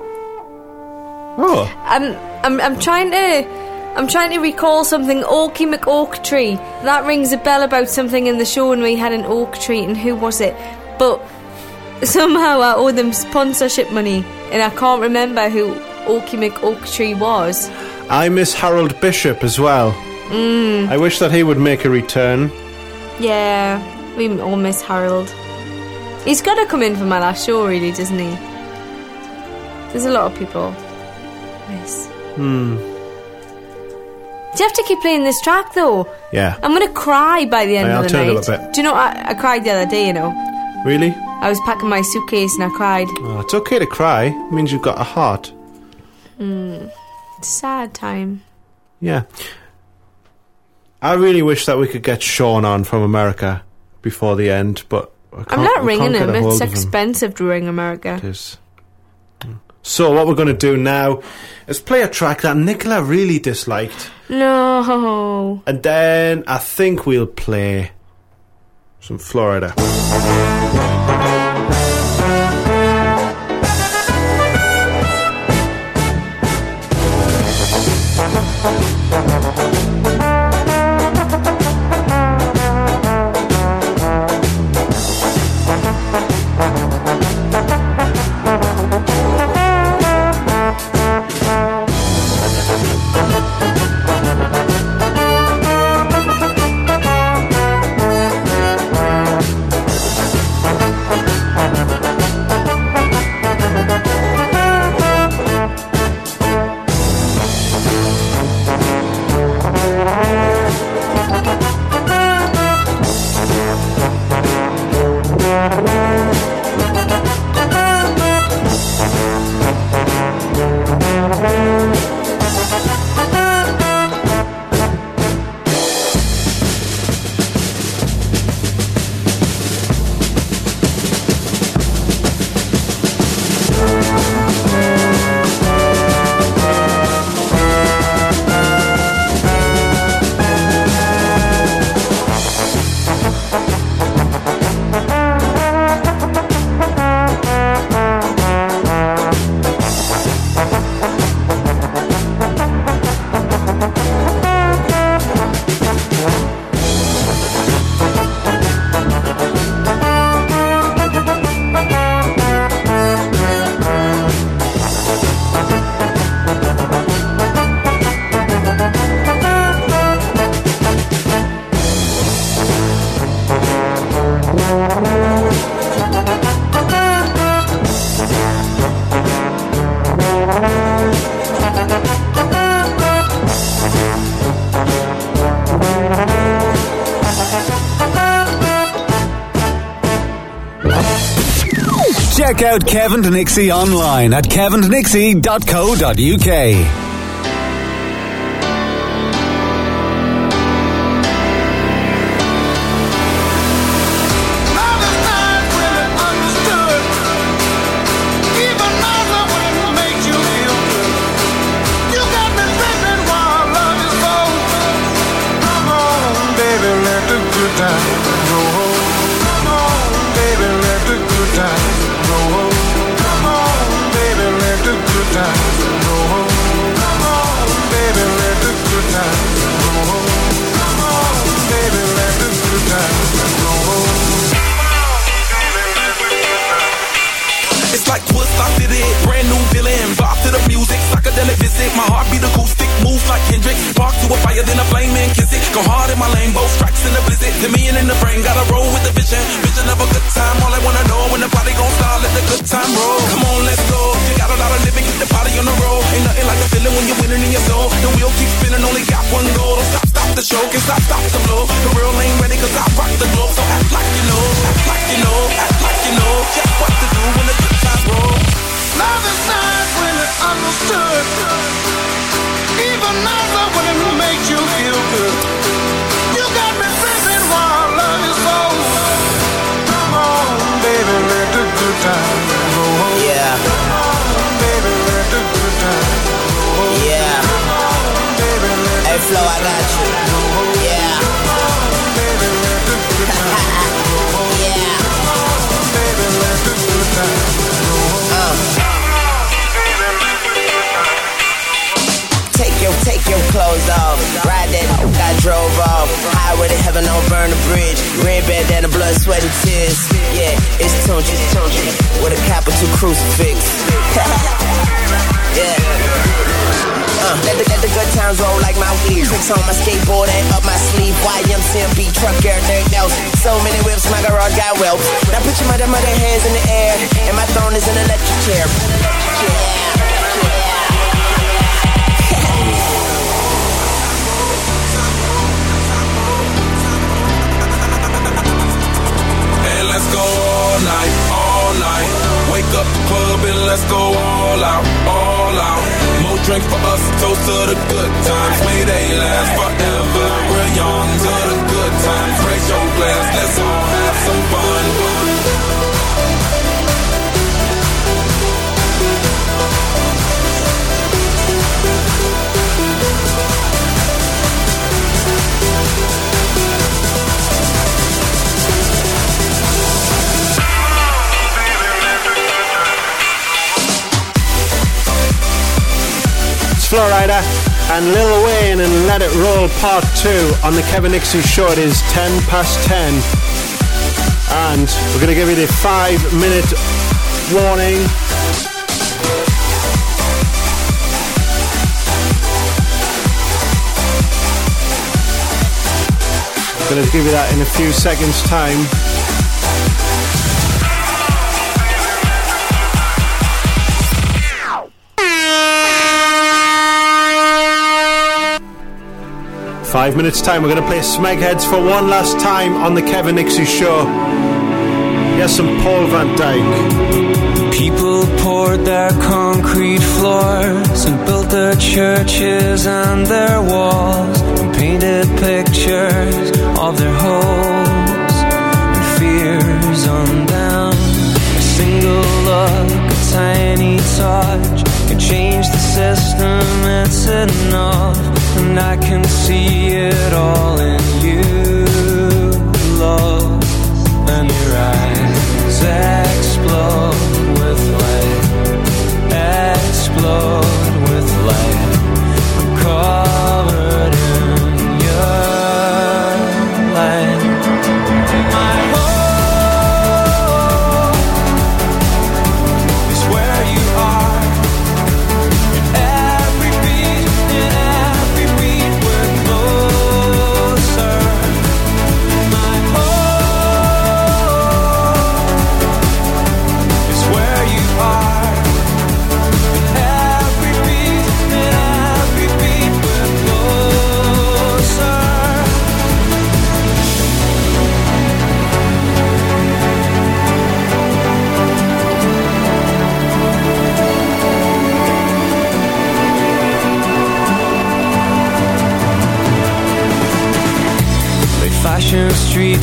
Oh. I'm, I'm, I'm trying to, I'm trying to recall something. Oaky McOak Tree. That rings a bell about something in the show when we had an oak tree, and who was it? But somehow I owe them sponsorship money, and I can't remember who Oaky McOak Tree was. I miss Harold Bishop as well. Mm. I wish that he would make a return. Yeah, we all miss Harold. He's got to come in for my last show, really, doesn't he? There's a lot of people. Miss. Hmm. Do you have to keep playing this track though? Yeah. I'm gonna cry by the end of I'll the turn it night. up a bit. Do you know? I, I cried the other day. You know, Really? I was packing my suitcase and I cried. Oh, it's okay to cry. It means you've got a heart. Mm. Sad time. Yeah. I really wish that we could get Sean on from America before the end, but I I'm not ringing him. It's of him. expensive to ring America. It is. So what we're going to do now is play a track that Nicola really disliked, No. and then I think we'll play some Flo Rida. Check out Kevin to Nixxi online at kevindnixie.co.uk. It's like Woodstock did it, brand new villain, Vibe to the music, psychedelic visit. My heart beat acoustic, moves like Kendrick. Spark to a fire, then a flame and kiss it. Go hard in my lane, both tracks in the blizzard. To me and in the brain, gotta roll with the vision. Vision of a good time, all I wanna know when the party gon' start, let the good time roll. Come on, let's go. You got a lot of living, keep the party on the road. Ain't nothing like the feeling when you're winning in your soul. The wheel keeps spinning, only got one goal. Don't stop, stop the show, can stop, stop the flow. The real ain't ready, cause I rock the globe. So act like you know, act like you know, act like you know. Just what to do when the good times roll. Love is not really understood. Even nicer when it makes you feel good. You got me thinking love is so. Come on, baby, let the good. Yeah. Come on, baby, let the good. Yeah. Come on, baby, let Hey, Flo, I got you. Your, clothes off. Ride that I drove off. Highway to heaven, don't burn the bridge. Red bandana, blood, sweat, and tears. Yeah, it's Tunechi, Tunechi. With a capital crucifix. yeah. Uh, let, the, let the good times roll like my weed. Tricks on my skateboard and up my sleeve. YMCMB, truck, everything else. So many whips, my garage got whelps. Now put your mother, mother hands in the air. And my throne is an electric chair. Yeah. To the good times. May they last forever. And Lil Wayne and Let It Roll Part 2 on the Kevin Nixxi Show. It is 10 past 10. And we're going to give you the five minute warning. Going to give you that in a few seconds' time. Five minutes time, we're going to play Smegheads for one last time on the Kevin Nixxi Show. Here's some Paul van Dyk. People poured their concrete floors and built their churches and their walls and painted pictures of their hopes and fears on them. A single look, a tiny touch can change the system. It's enough, I can see it all in you, love, and your eyes explode with light, explode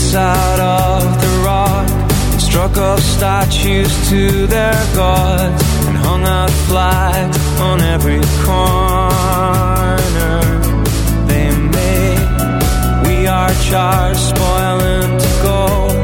streets out of the rock, and struck off statues to their gods, and hung out flags on every corner. They made we are charged, spoiling to go.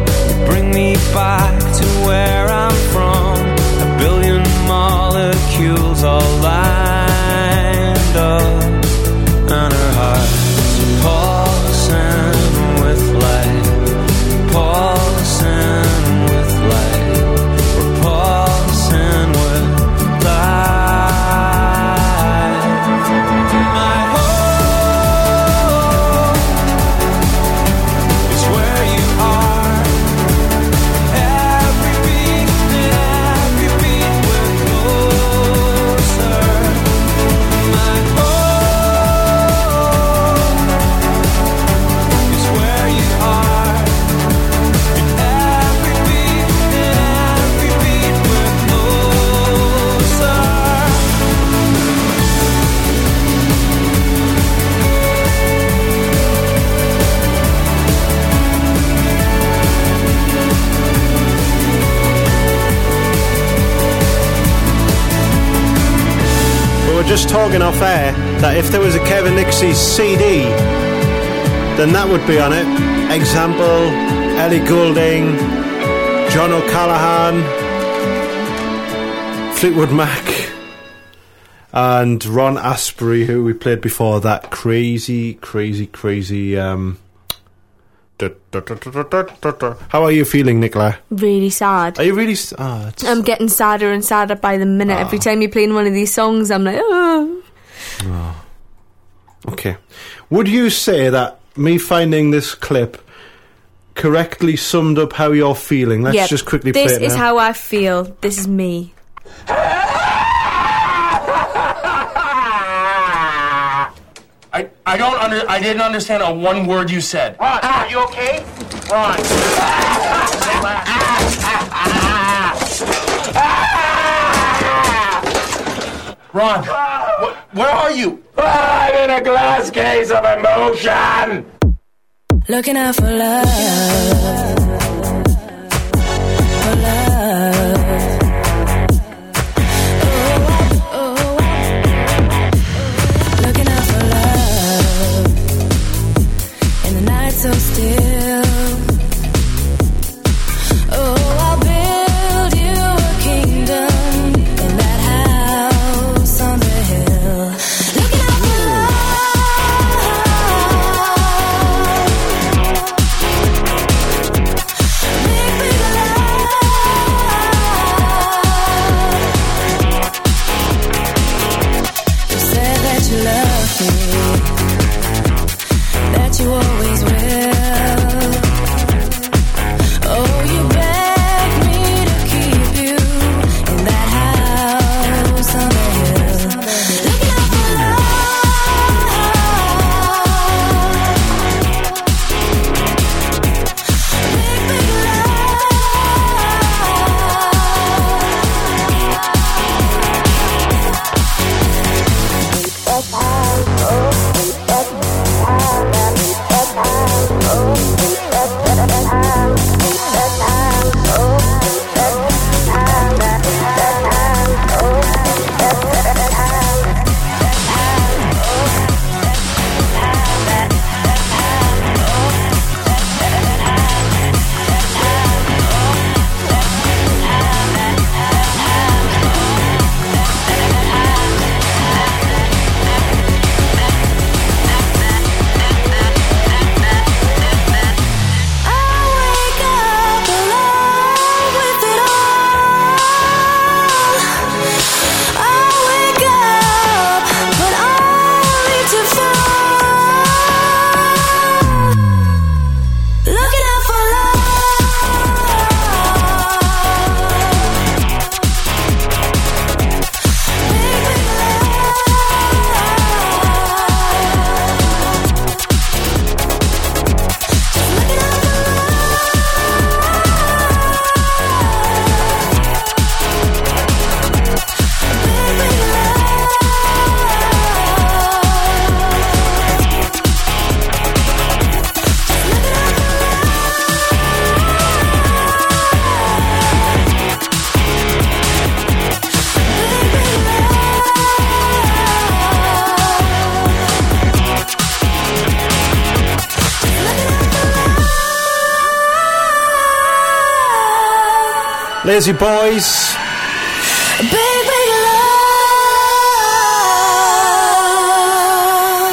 Talking off air that if there was a Kevin Nixxi CD, then that would be on it. Example Ellie Goulding, John O'Callaghan, Fleetwood Mac, and Ron Asprey, who we played before that crazy, crazy, crazy. Um, how are you feeling, Nicola? Really sad. Are you really? s- Ah, it's- I'm getting sadder and sadder by the minute. Every time you're playing one of these songs, I'm like, oh. Okay. Would you say that me finding this clip correctly summed up how you're feeling? Let's Yep. just quickly This play it is now. how I feel. This is me. I, I don't under I didn't understand a one word you said. Ron, are you okay? Ron. Ron, wh- where are you? I'm in a glass case of emotion. Looking out for love. Lazy Boys.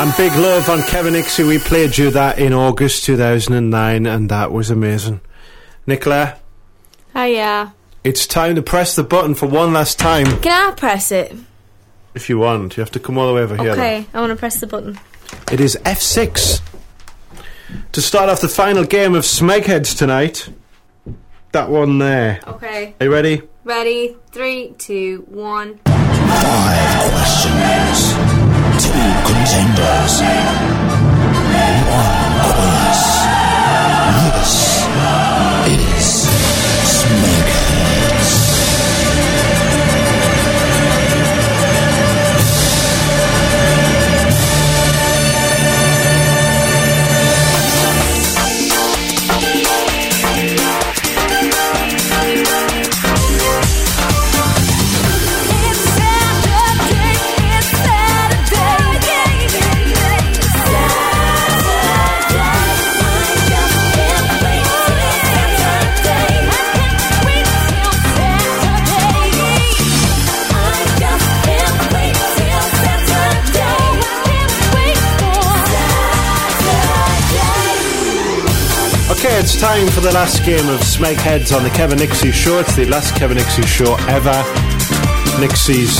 And Big Love on Kevin Nixxi. We played you that in August 2009, and that was amazing. Nicola, Oh yeah. it's time to press the button for one last time. Can I press it? If you want, you have to come all the way over here. Okay, I want to press the button. It is F6 to start off the final game of Smegheads tonight. That one there. Okay. Are you ready? Ready? Three, two, one. Five questions, two contenders, one quiz. This it's time for the last game of Smegheads on the Kevin Nixxi Show. It's the last Kevin Nixxi Show ever. Nixxi's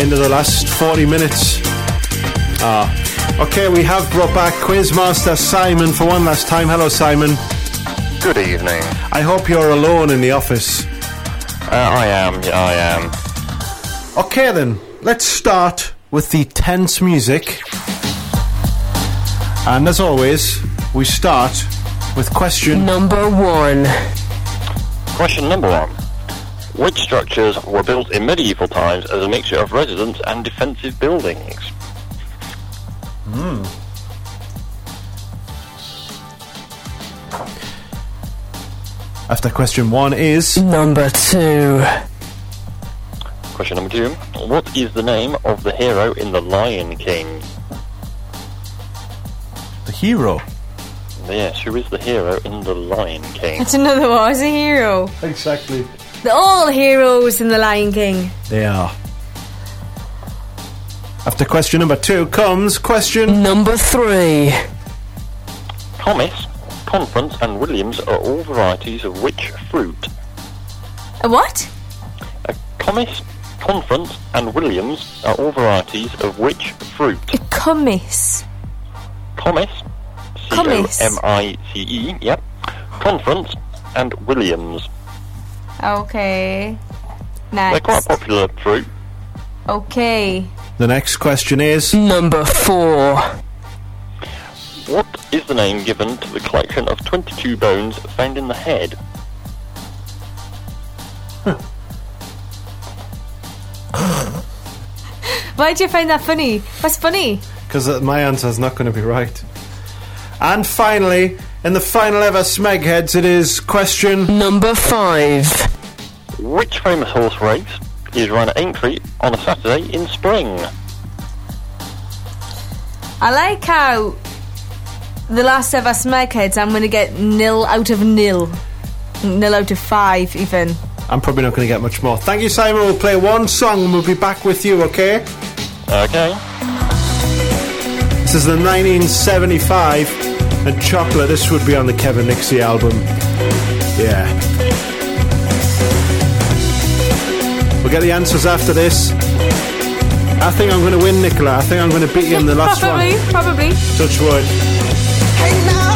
into the last 40 minutes. Ah. Okay, we have brought back Quizmaster Simon for one last time. Hello, Simon. Good evening. I hope you're alone in the office. Uh, I am, yeah, I am. Okay, then, let's start with the tense music. And as always, we start with question number one. Question number one. Which structures were built in medieval times as a mixture of residence and defensive buildings? Hmm. After question one is number two. Question number two. What is the name of the hero in The Lion King? The hero? Yes, who is the hero in The Lion King? That's another one. Is a hero. Exactly. They're all heroes in The Lion King. They are. After question number two comes question number three. Thomas, Conference, and Williams are all varieties of which fruit? A what? A Comice, Conference, and Williams are all varieties of which fruit? A kummis. Comice, Comice. C-O-M-I-C-E, yep. Conference, and Williams. Okay. They're Next. quite popular fruit. Okay. The next question is number four. What is the name given to the collection of 22 bones found in the head? Why do you find that funny? What's funny? because my answer is not going to be right. And finally, in the final ever Smegheads, it is question number five. Which famous horse race is run at Aintree on a Saturday in spring? I like how the last ever Smegheads, I'm going to get nil out of nil. Nil out of five, even. I'm probably not going to get much more. Thank you, Simon. We'll play one song and we'll be back with you, okay? Okay. This is the 1975 and Chocolate. This would be on the Kevin Nixxi album. Yeah. We'll get the answers after this. I think I'm going to win, Nicola. I think I'm going to beat you in the last probably, one. probably. Touch wood. Hey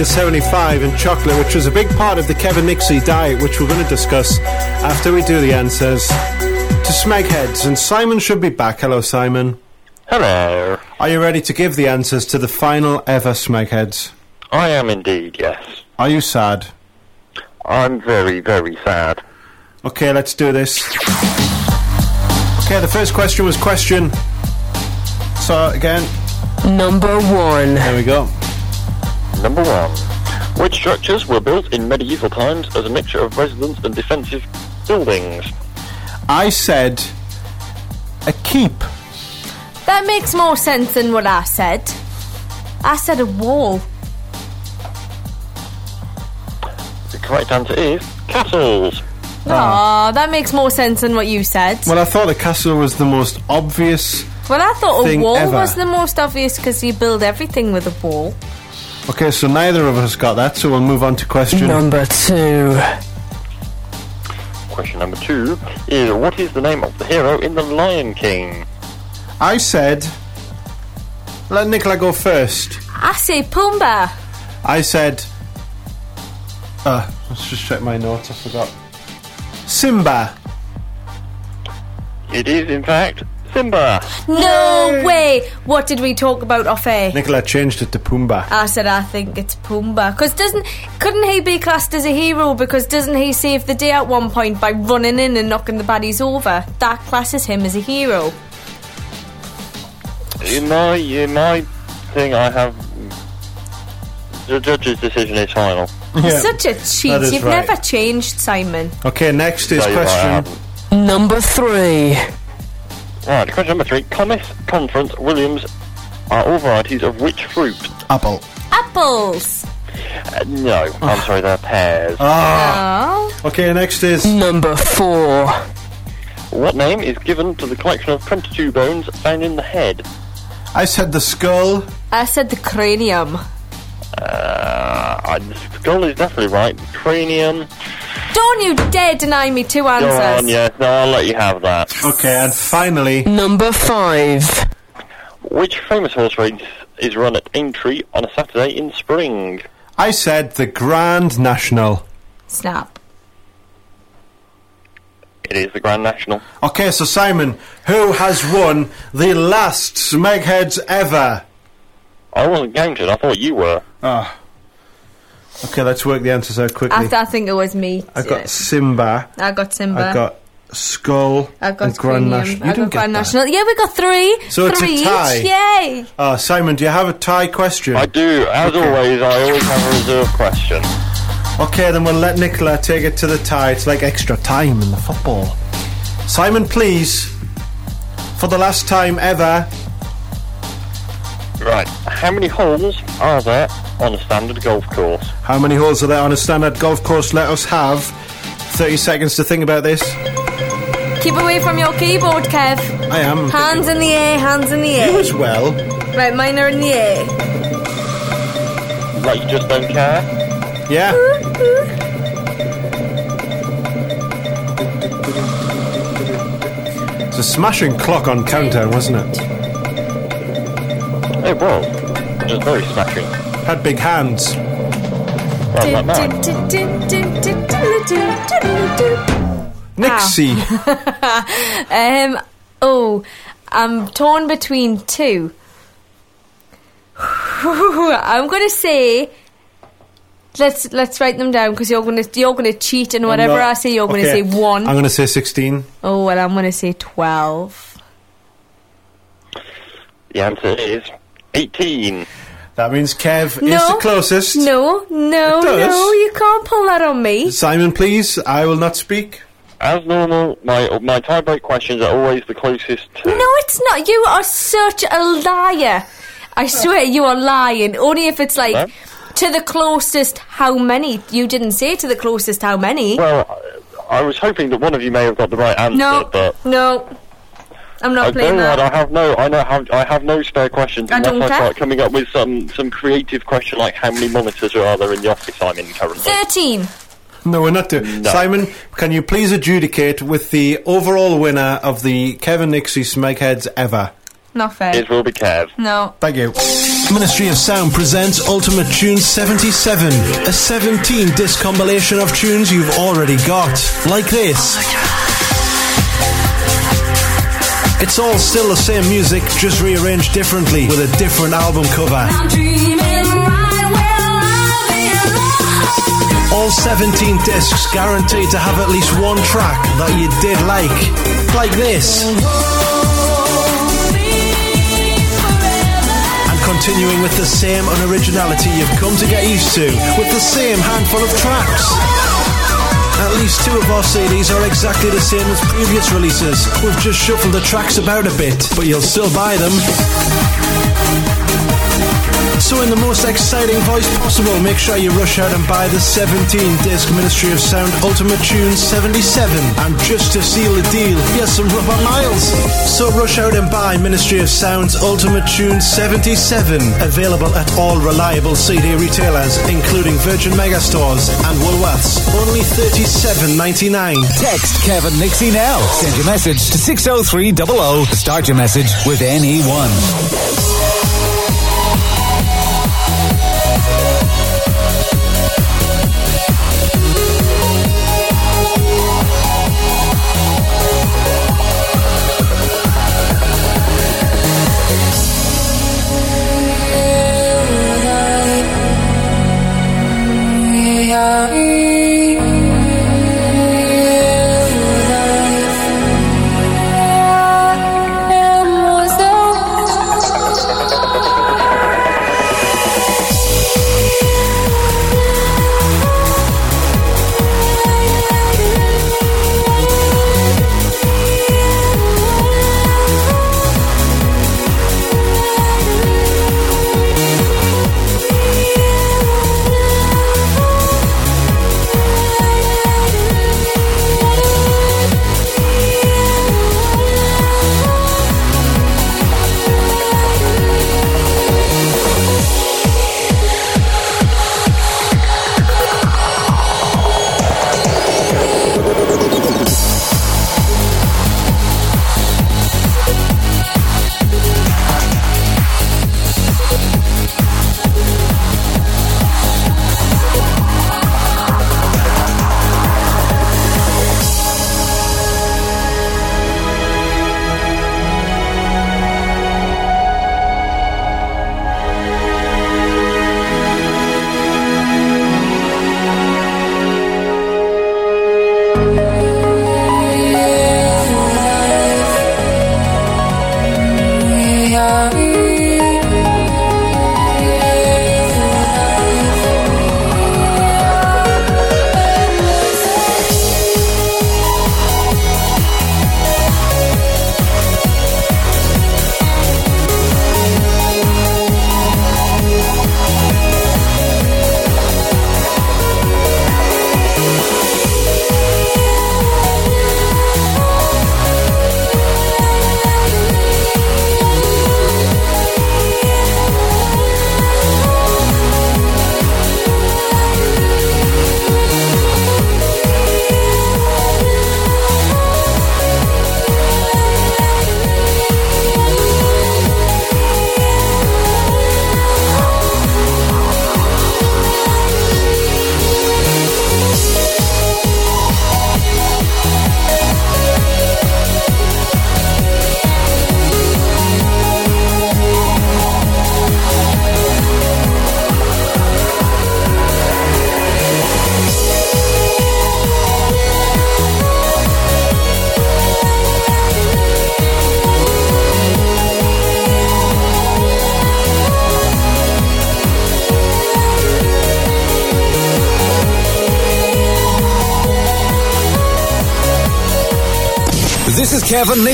1975 and chocolate, which was a big part of the Kevin Nixxi diet, which we're going to discuss after we do the answers to Smegheads. And Simon should be back. Hello, Simon. Hello. Are you ready to give the answers to the final ever Smegheads? I am indeed, yes. Are you sad? I'm very, very sad. Okay, let's do this. Okay, the first question was question. So, again, Number one. there we go. Number one. Which structures were built in medieval times as a mixture of residence and defensive buildings? I said a keep. That makes more sense than what I said. I said a wall. The correct answer is castles. Aw, that makes more sense than what you said. Well, I thought the castle was the most obvious. Well, I thought a thing wall ever. was the most obvious because you build everything with a wall. Okay, so neither of us got that, so we'll move on to question. Number two. Question number two is what is the name of the hero in The Lion King? I said. Let Nicola go first. I say Pumbaa. I said. Uh, let's just check my notes, I forgot. Simba. It is, in fact, Simba. No way! What did we talk about off air? Nicola changed it to Pumbaa. I said I think it's Pumbaa because doesn't couldn't he be classed as a hero because doesn't he save the day at one point by running in and knocking the baddies over? That classes him as a hero. In my, in my thing, I have. The judge's decision is final. You're such a cheat. You've right. never changed, Simon. Okay, next is Tell you what, I question. haven't. Number three. Right, question number three. Comice, Conference, Williams are all varieties of which fruit? Apple. Apples. Uh, no, I'm sorry, they're pears. Ah. Oh. Okay, next is. Number four. What name is given to the collection of 22 bones found in the head? I said the skull. I said the cranium. Uh, I- the skull is definitely right. Cranium. Don't you dare deny me two Go answers. on, yes. No, I'll let you have that. Okay, and finally. Number five. Which famous horse race is run at Aintree on a Saturday in spring? I said the Grand National. Snap. It is the Grand National. Okay, so Simon, who has won the last Smegheads ever? I wasn't counted. I thought you were. Ah. Okay, let's work the answers out quickly. I, th- I think it was me. I got Simba. I got Simba. I got Skull. I got and Grand National. You I didn't got get Grand that. National. Yeah, we got three. So it's a tie. Each. Yay! Uh, Simon, do you have a tie question? I do. As always, I always have a reserve question. Okay, then we'll let Nicola take it to the tie. It's like extra time in the football. Simon, please, for the last time ever, Right. How many holes are there on a standard golf course? how many holes are there on a standard golf course? Let us have 30 seconds to think about this. Keep away from your keyboard, Kev. I am. Hands in the air, hands in the air. You air. as well. Right, mine are in the air. Like you just don't care? Yeah. It's a smashing clock on countdown, wasn't it? It was. It was very smashing. Had big hands. Well, like mine. Nixxi. um, oh, I'm torn between two. I'm gonna say. Let's let's write them down because you're gonna you're gonna cheat and whatever I'm not- I say you're gonna say one. I'm going to say 16. oh well, I'm gonna say twelve. The answer is 18. That means Kev no, is the closest. No, no, no, you can't pull that on me. Simon, please, I will not speak. As normal, my my tiebreak questions are always the closest to. No, it's not. You are such a liar. I swear you are lying. Only if it's like What? to the closest how many. You didn't say to the closest how many. Well, I was hoping that one of you may have got the right answer, no, but no. I'm not I playing don't. that. I have no. I know. Have, I have no spare questions I unless don't I care. start coming up with some some creative question like how many monitors are there in the office I'm in currently. Thirteen. No, we're not doing. No. Simon, can you please adjudicate with the overall winner of the Kevin Nixxi Smegheads ever? Not fair. It will be Kev. No. Thank you. Ministry of Sound presents Ultimate Tunes 77, a 17 disc compilation of tunes you've already got, like this. It's all still the same music, just rearranged differently with a different album cover. All 17 discs guaranteed to have at least one track that you did like, like this. And continuing with the same unoriginality you've come to get used to, with the same handful of tracks. At least two of our CDs are exactly the same as previous releases. We've just shuffled the tracks about a bit, but you'll still buy them. So, in the most exciting voice possible, make sure you rush out and buy the 17 disc Ministry of Sound Ultimate Tune 77. And just to seal the deal, here's some Robert Miles. So, rush out and buy Ministry of Sound's Ultimate Tune 77. Available at all reliable CD retailers, including Virgin Megastores and Woolworths. Only $37.99. Text Kevin Nixxi now. Send your message to 60300 to start your message with NE1. love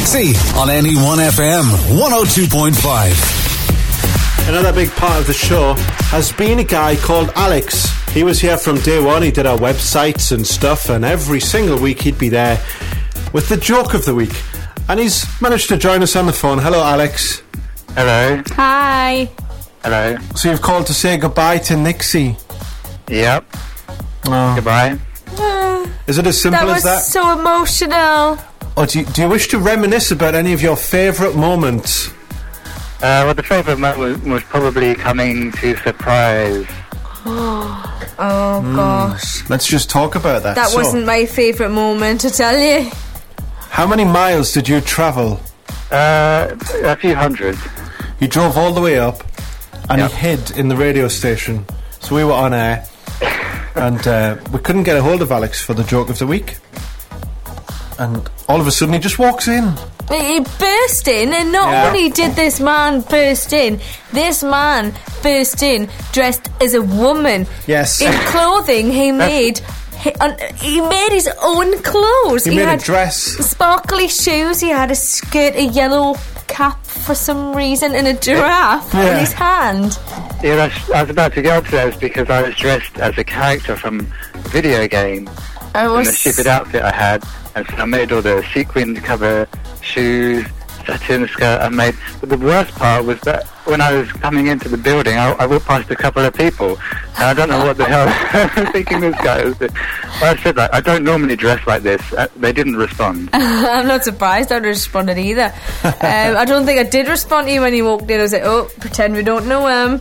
is Kevin Nixxi on NE1FM 102.5. Another big part of the show has been a guy called Alex. He was here from day one. He did our websites and stuff, and every single week he'd be there with the joke of the week. And he's managed to join us on the phone. Hello, Alex. Hello. Hi. Hello. So you've called to say goodbye to Nixxi. Yep. Oh. Goodbye. Ah. Is it as simple that as was that? so emotional. Or do you, do you wish to reminisce about any of your favourite moments Uh, well, the favourite moment was, was probably coming to surprise. Oh Hmm. gosh. Let's just talk about that. That So, wasn't my favourite moment, to tell you. How many miles did you travel? Uh, a few hundred. He drove all the way up, and he hid in the radio station. So we were on air, and uh, we couldn't get a hold of Alex for the joke of the week. And all of a sudden, he just walks in. He burst in, and not Yeah. only did this man burst in, this man burst in dressed as a woman. Yes. In clothing he made. He, uh, he made his own clothes. He made a dress. sparkly shoes. He had a skirt, a yellow cap for some reason, and a giraffe in his hand. Yeah, I was, I was about to go up to those because I was dressed as a character from a video game. I in the stupid outfit I had, and so I made all the sequin cover shoes, satin skirt. I made. But the worst part was that when I was coming into the building, I, I walked past a couple of people, and I don't know what the hell I was thinking this guy was. But I said that I don't normally dress like this. Uh, they didn't respond. I'm not surprised. I responded either. um, I don't think I did respond to you when you walked in. I was like, oh, pretend we don't know him.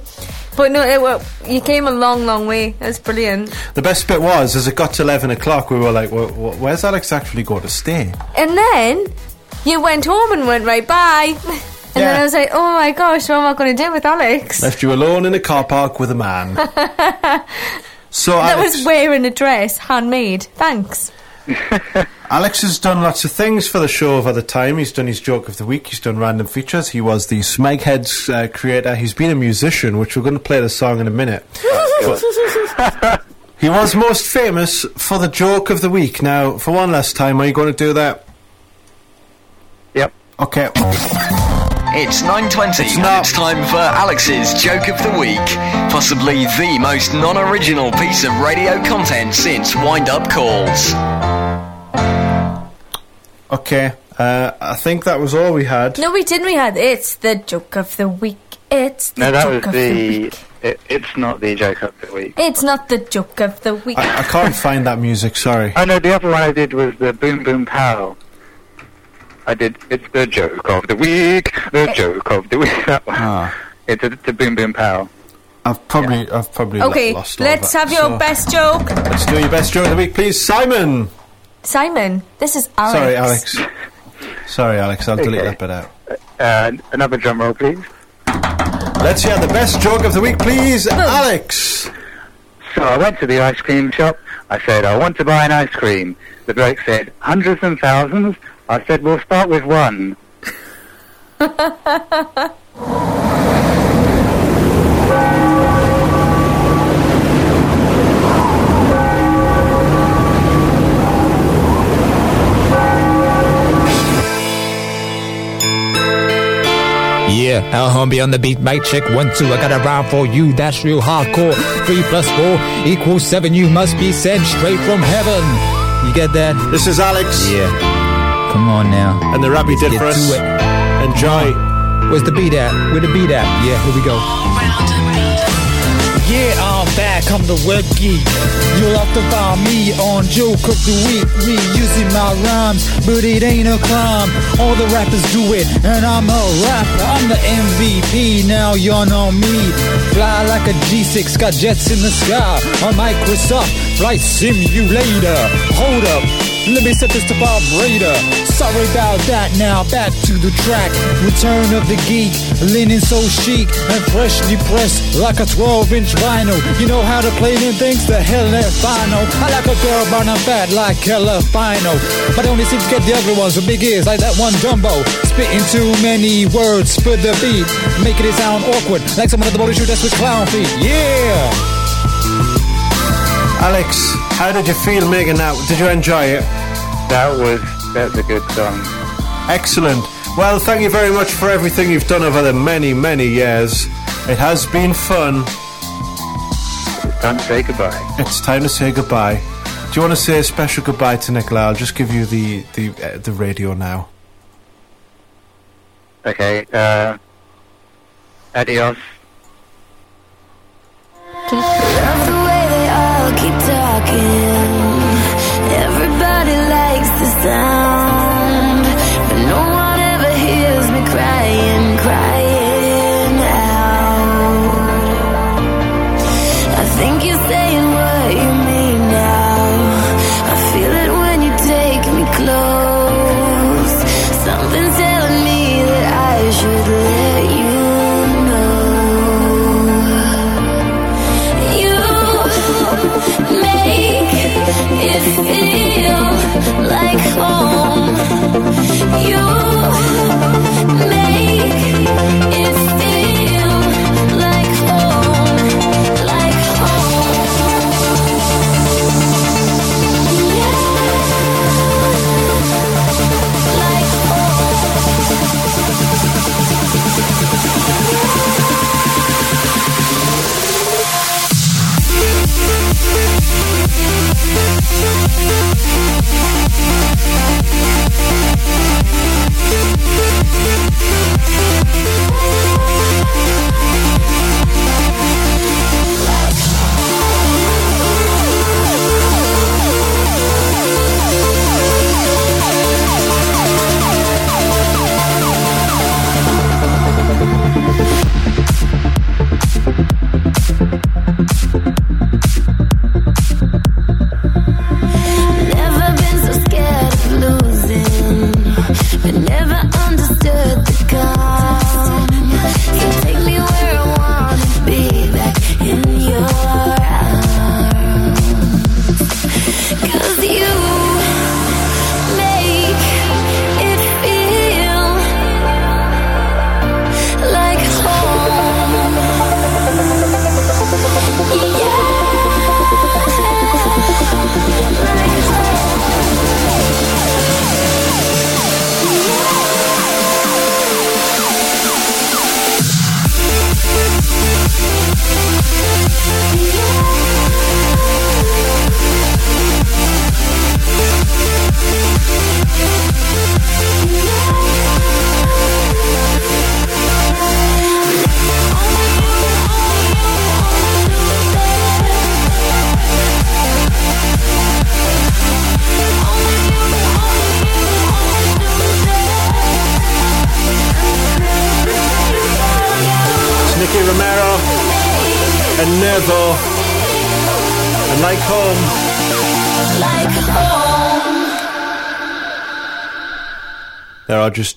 But no, it, well, you came a long, long way. That's brilliant. The best bit was, as it got to 11 o'clock, we were like, well, where's Alex actually going to stay? And then you went home and went right bye. And then I was like, oh my gosh, what am I going to do with Alex? Left you alone in a car park with a man. So that Alex, was wearing a dress, handmade. Thanks. Alex has done lots of things for the show over the time. He's done his joke of the week. He's done random features. He was the Smegheads uh, creator. He's been a musician, which we're going to play the song in a minute. He was most famous for the joke of the week. Now, for one last time, are you going to do that? Yep. Okay. It's 9.20 and it's time for Alex's Joke of the Week. Possibly the most non-original piece of radio content since Wind Up Calls. Okay. Uh, I think that was all we had. No, we didn't. We had it's the joke of the week. It's the No, that joke was of the the. week. It, it's not the joke of the week. It's not the joke of the week. I, I can't find that music, sorry. Oh no, the other one I did was the Boom Boom Pow. I did. It's the joke of the week. The joke of the week. That one. Ah. It's a, the Boom Boom Pow. I've probably, I've probably lo- okay, lost all let's that. have your So, best joke. Let's do your best joke of the week, please, Simon. Simon, this is Alex. Sorry, Alex. Sorry, Alex. I'll delete that bit out. Uh, another drum roll, please. Let's hear the best joke of the week, please, Alex. So I went to the ice cream shop. I said, I want to buy an ice cream. The bloke said, hundreds and thousands. I said, we'll start with one. Yeah, El Homie on the beat, mic check one, two. I got a rhyme for you, that's real hardcore. Three plus four equals seven. You must be sent straight from heaven. You get that? This is Alex. Yeah. Come on now. And the rap he did for us. to it. Enjoy. Where's the beat at? Where the beat at? Yeah, here we go. I'm back, I'm the web geek. You'll have to find me on Joke of the Week. Reusing my rhymes, but it ain't a crime. All the rappers do it, and I'm a rapper. I'm the MVP, now you're on me. Fly like a G6, got jets in the sky. On Microsoft Flight Simulator. Hold up, let me set this to vibrator. Sorry about that now, back to the track. Return of the geek, linen so chic and freshly pressed like a 12 inch vinyl. You know how to play them things, the hell and final. I like a girl burning fat like hella final. But I only seem to get the ugly ones with big ears like that one Dumbo. Spitting too many words for the beat, making it sound awkward like someone at the motor shoot that's with clown feet. Yeah! Alex, how did you feel making that? Did you enjoy it? That was that's a good song. Excellent. Well, thank you very much for everything you've done over the many, many years. It has been fun. It's Time to say goodbye. It's time to say goodbye. Do you want to say a special goodbye to Nicola? I'll just give you the the uh, the radio now. Okay. Uh, adios.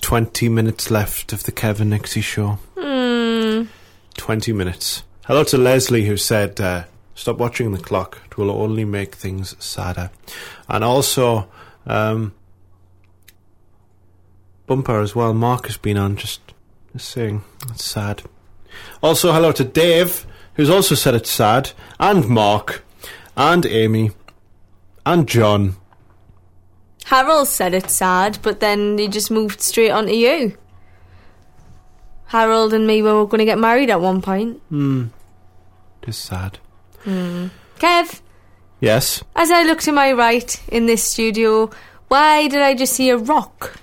20 minutes left of the Kevin Nixxi show. Hmm. 20 minutes. Hello to Leslie who said, uh, stop watching the clock. It will only make things sadder. And also, um, Bumper as well. Mark has been on just, just saying, it's sad. Also, hello to Dave who's also said it's sad. And Mark. And Amy. And John. Harold said it's sad, but then he just moved straight on to you. Harold and me were going to get married at one point. Hmm. Is sad. Hmm. Kev, Yes. as I look to my right in this studio, why did I just see a rock?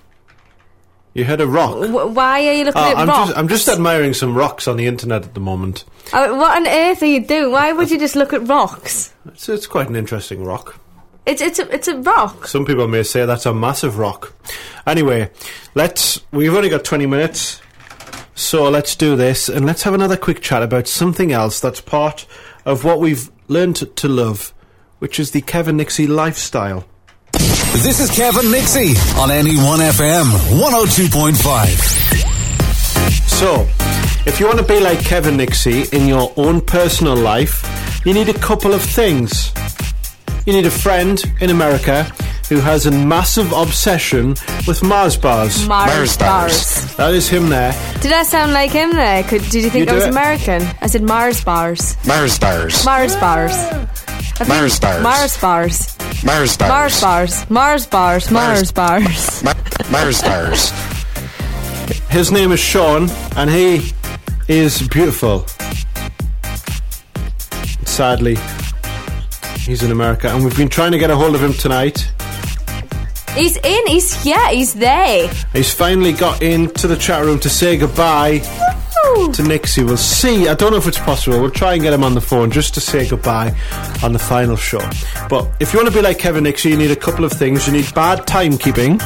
You had a rock. W- why are you looking Oh, at I'm rocks? just I'm just admiring some rocks on the internet at the moment. Uh, what on earth are you doing? Why would you just look at rocks? It's it's quite an interesting rock. It's it's a it's a rock. Some people may say that's a massive rock. Anyway, let's we've only got 20 minutes. So let's do this and let's have another quick chat about something else that's part of what we've learned to, to love, which is the Kevin Nixxi lifestyle. This is Kevin Nixxi on NE1 FM 102.5. So, if you want to be like Kevin Nixxi in your own personal life, you need a couple of things. You need a friend in America who has a massive obsession with Mars bars. Mars bars. That is him there. Did I sound like him there? Could, did you think You I was it. American? I said Mars bars. Mars bars. Mars bars. I think- Mars bars. Mars bars. Mars bars. Mars bars. Mars bars. Mars bars. Mars bars. His name is Sean, and he is beautiful. Sadly, he's in America, and we've been trying to get a hold of him tonight. He's in. He's here. He's there. He's finally got into the chat room to say goodbye to Nixxi. We'll see. I don't know if it's possible. We'll try and get him on the phone just to say goodbye on the final show. But if you want to be like Kevin Nixxi, you need a couple of things. You need bad timekeeping.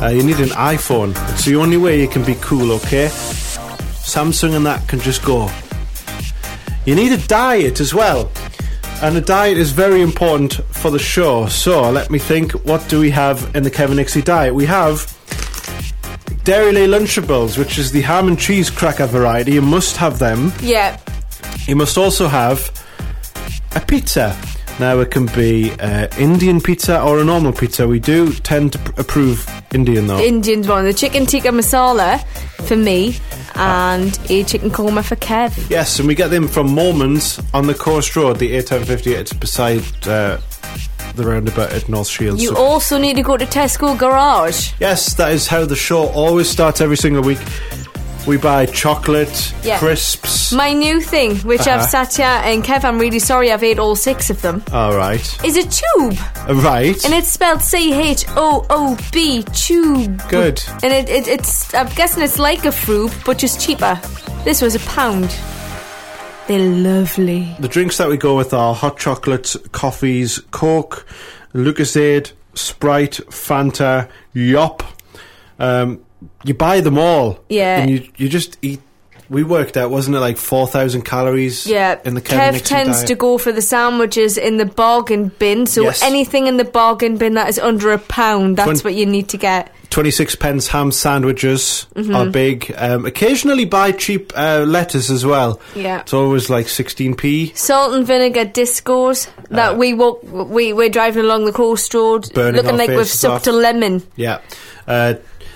Uh, you need an iPhone. It's the only way you can be cool, okay? Samsung and that can just go. You need a diet as well. And a diet is very important for the show. So let me think what do we have in the Kevin Nixxi diet? We have Dairylea Lunchables, which is the ham and cheese cracker variety. You must have them. Yeah. You must also have a pizza. Now, it can be uh, Indian pizza or a normal pizza. We do tend to pr- approve Indian though. Indian's one. The chicken tikka masala for me, and a chicken korma for Kev. yes, and we get them from Mormons on the Coast Road, the A1058. It's beside uh, the roundabout at North Shields. You So- also need to go to Tesco Garage. yes, that is how the show always starts every single week. We buy chocolate, Yeah. crisps. My new thing, which Uh-huh. I've sat here, and Kev, I'm really sorry I've ate all six of them, All right. is a tube. Right. And it's spelled C H O O B, tube. Good. And it, it, it's, I'm guessing it's like a fruit, but just cheaper. This was a pound. They're lovely. The drinks that we go with are hot chocolates, coffees, Coke, Lucozade, Sprite, Fanta, Yop. Um, you buy them all. Yeah. And you, you just eat. We worked out, wasn't it, like 4,000 calories Yeah, in the Kevin Kev Nixon tends diet? to go for the sandwiches in the bargain bin. So Yes. anything in the bargain bin that is under a pound, that's Twen- what you need to get. 26 pence ham sandwiches Mhm. are big. Um, occasionally buy cheap uh, lettuce as well. Yeah. It's always like 16p. Salt and vinegar discos that we walk. We we're driving along the coast road, Uh, Burning looking our like we've faces sucked off. a lemon. Yeah. Uh,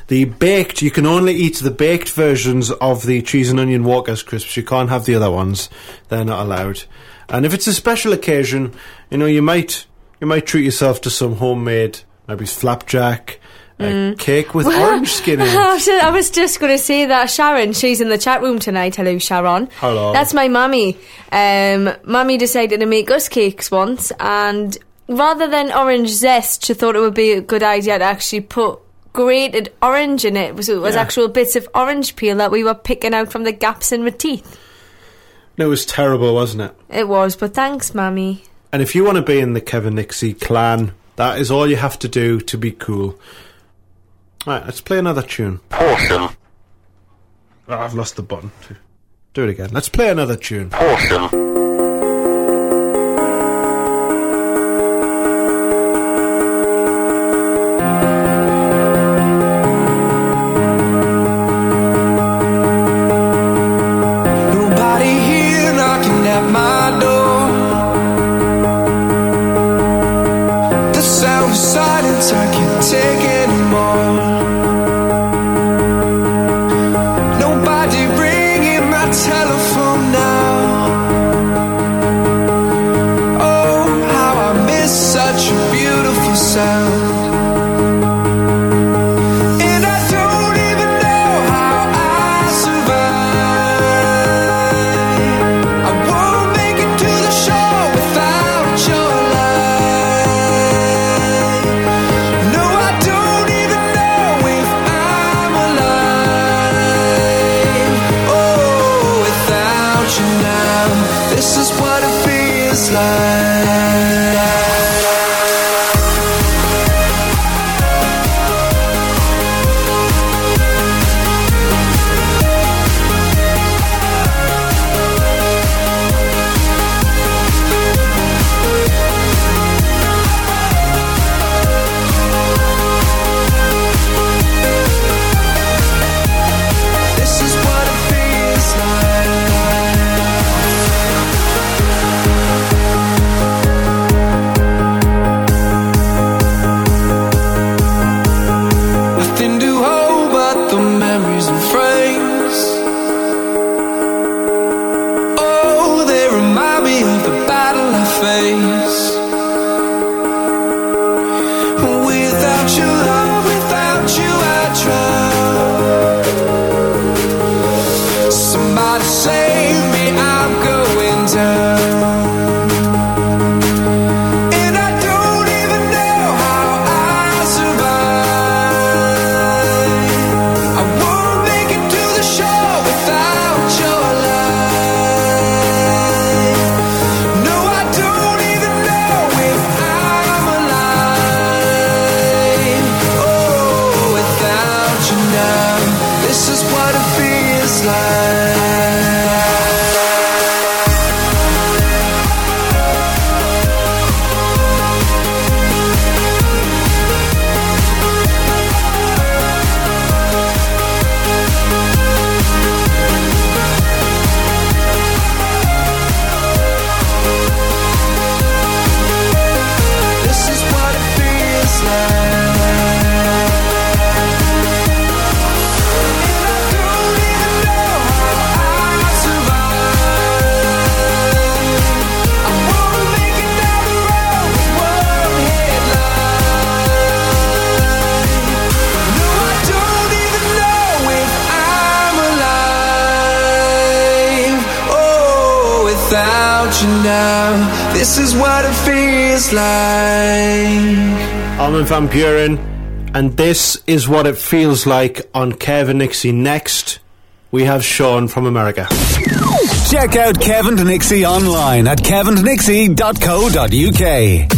the baked, you can only eat the baked versions of the cheese and onion Walker's crisps. You can't have the other ones. They're not allowed. And if it's a special occasion, you know, you might you might treat yourself to some homemade, maybe flapjack, a cake with orange skin in I it. was just- I was just going to say that Sharon, she's in the chat room tonight. Hello, Sharon. Hello. That's my mummy. Um, mummy decided to make us cakes once, and rather than orange zest, she thought it would be a good idea to actually put grated orange in it. So it was yeah. actual bits of orange peel that we were picking out from the gaps in my teeth. It was terrible, wasn't it? It was, but thanks, Mammy. And if you want to be in the Kevin Nixxi clan, that is all you have to do to be cool. Right, let's play another tune. Awesome. Oh, I've lost the button. Do it again. Let's play another tune. Awesome. Armin van Buuren, and this is what it feels like on Kevin Nixxi. Next, we have Sean from America. Check out Kevin Nixxi online at kevinnixie.co.uk.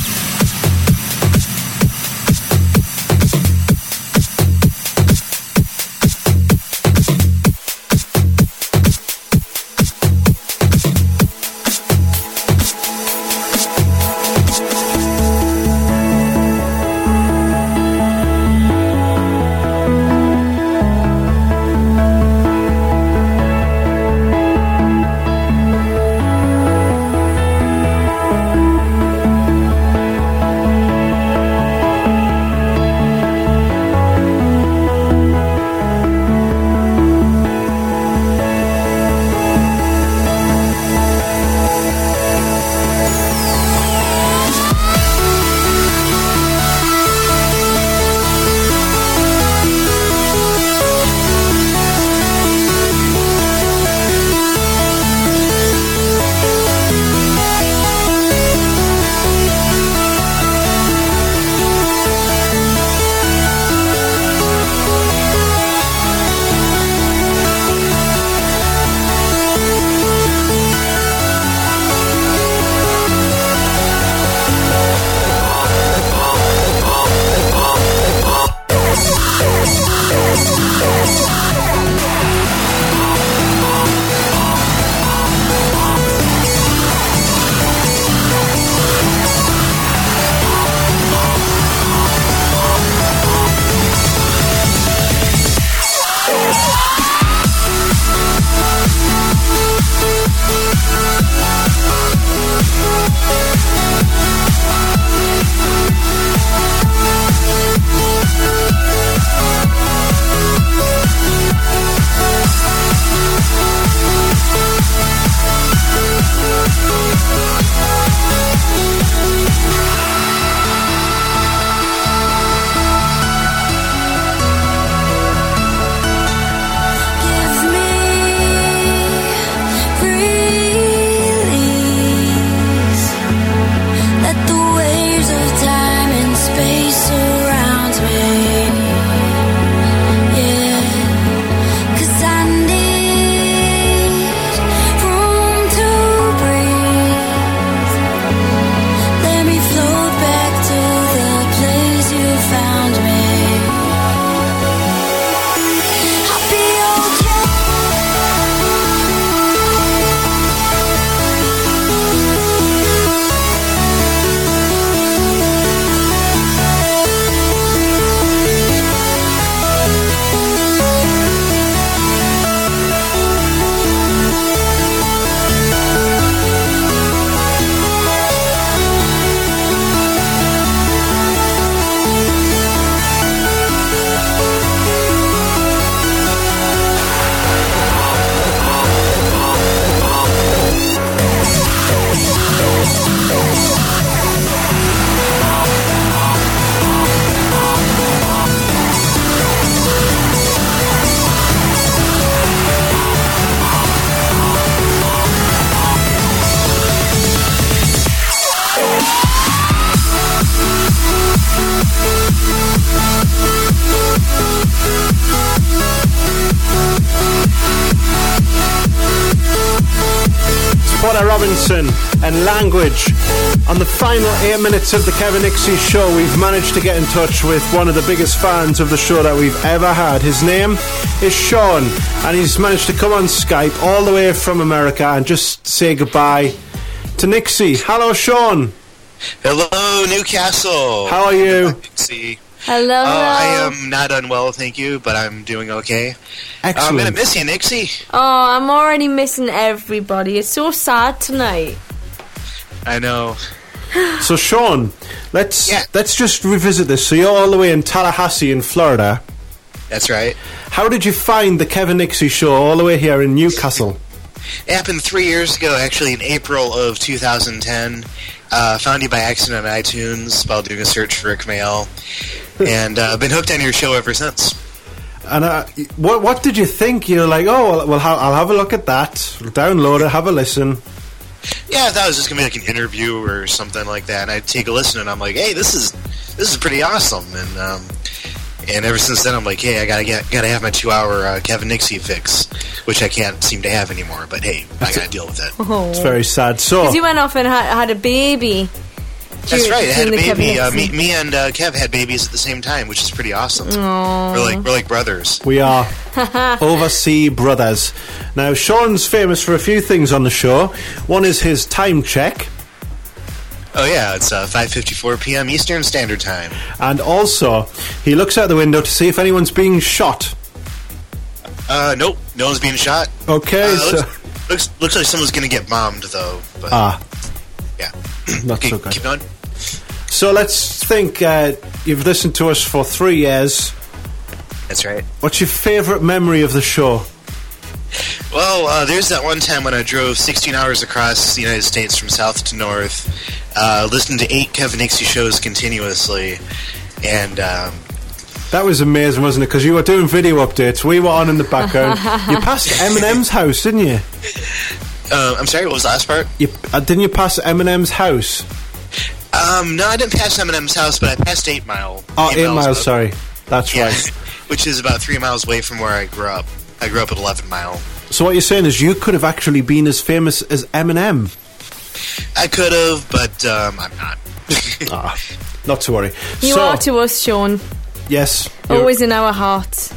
Language. On the final eight minutes of the Kevin Nixxi show, we've managed to get in touch with one of the biggest fans of the show that we've ever had. His name is Sean, and he's managed to come on Skype all the way from America and just say goodbye to Nixxi. Hello, Sean. Hello, Newcastle. How are you? See. Hello. Uh, I am not unwell, thank you, but I'm doing okay. I'm gonna miss you, Nixxi. Oh, I'm already missing everybody. It's so sad tonight. I know. So, Sean, let's let's just revisit this. So, you're all the way in Tallahassee, in Florida. That's right. How did you find the Kevin Nixxi show all the way here in Newcastle? It happened three years ago, actually, in April of 2010. Uh, found you by accident on iTunes while doing a search for Rick Mayall, and uh, been hooked on your show ever since. And uh, what what did you think? You're like, oh, well, I'll have a look at that, download it, have a listen. Yeah, I thought it was just gonna be like an interview or something like that. And I'd take a listen, and I'm like, hey, this is this is pretty awesome. And um, and ever since then, I'm like, hey, I gotta get gotta have my two hour uh, Kevin Nixxi fix, which I can't seem to have anymore. But hey, I gotta deal with it. Oh. It's very sad. So, Because you went off and had, had a baby. That's right. I had a during the Kevin baby. Uh, me, me and uh, Kev had babies at the same time, which is pretty awesome. Aw. We're like we're like brothers. we are overseas brothers. Now, Sean's famous for a few things on the show. One is his time check, Oh yeah, it's uh, 5:54 p.m. Eastern Standard Time. and also he looks out the window to see if anyone's being shot. Uh, nope, no one's being shot. Okay, Uh, so looks, looks looks like someone's gonna get bombed though. But ah, yeah, not okay, so good. keep going. So let's think. Uh, you've listened to us for three years. That's right. What's your favourite memory of the show? Well, uh, there's that one time when I drove 16 hours across the United States from south to north, uh, listened to eight Kevin Nixxi shows continuously, and um, That was amazing, wasn't it? Because you were doing video updates. We were on in the background. you passed Eminem's house, didn't you? uh, I'm sorry, what was the last part? You uh, didn't you pass Eminem's house? Um, no, I didn't pass Eminem's house, but I passed Eight Mile. Oh, eight miles. up- Sorry, that's Yeah, right. which is about three miles away from where I grew up. I grew up at 11 Mile. So what you're saying is you could have actually been as famous as Eminem. I could have, but um, I'm not. ah, not to worry. You so, are to us, Sean. yes. Always in our hearts.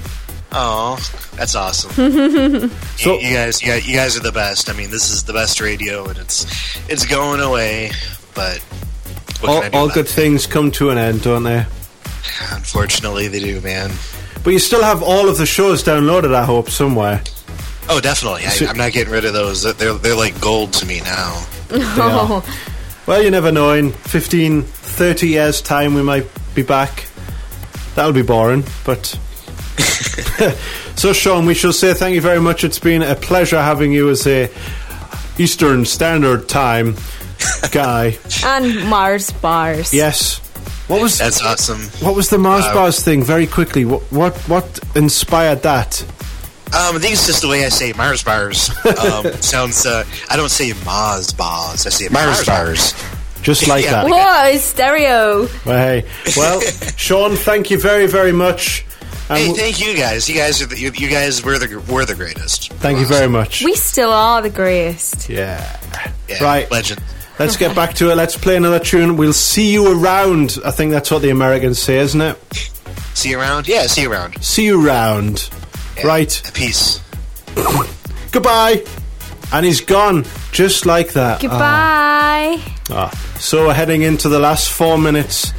Oh, that's awesome. So- you, you guys, you guys, you guys are the best. I mean, this is the best radio, and it's it's going away. But what all, can I do all good things come to an end, don't they? Unfortunately, they do, man. But you still have all of the shows downloaded, I hope, somewhere. Oh, definitely. I, So- I'm not getting rid of those. They're they're like gold to me now. Oh. Well, you never know. In 15, 30 years' time, we might be back. That'll be boring, but. so, Sean, we shall say thank you very much. It's been a pleasure having you as a Eastern Standard Time guy. And Mars bars. Yes. What was That's awesome. what was the Mars Uh, bars thing? Very quickly, what what what inspired that? Um, I think it's just the way I say Mars bars. Um, sounds. Uh, I don't say Mars bars. I say Mars bars. Just like Yeah. that. Whoa, it's stereo. Well, hey, well, Sean, thank you very very much. And Hey, thank you guys. You guys are the, you, you guys were the were the greatest. thank you very much. We still are the greatest. Yeah. Yeah, Right. legend. Let's get back to it. Let's play another tune. We'll see you around. I think that's what the Americans say, isn't it? See you around. Yeah, see you around. See you around. Right. Peace. Goodbye. And he's gone, just like that. Goodbye. Ah. Ah. So we're heading into the last four minutes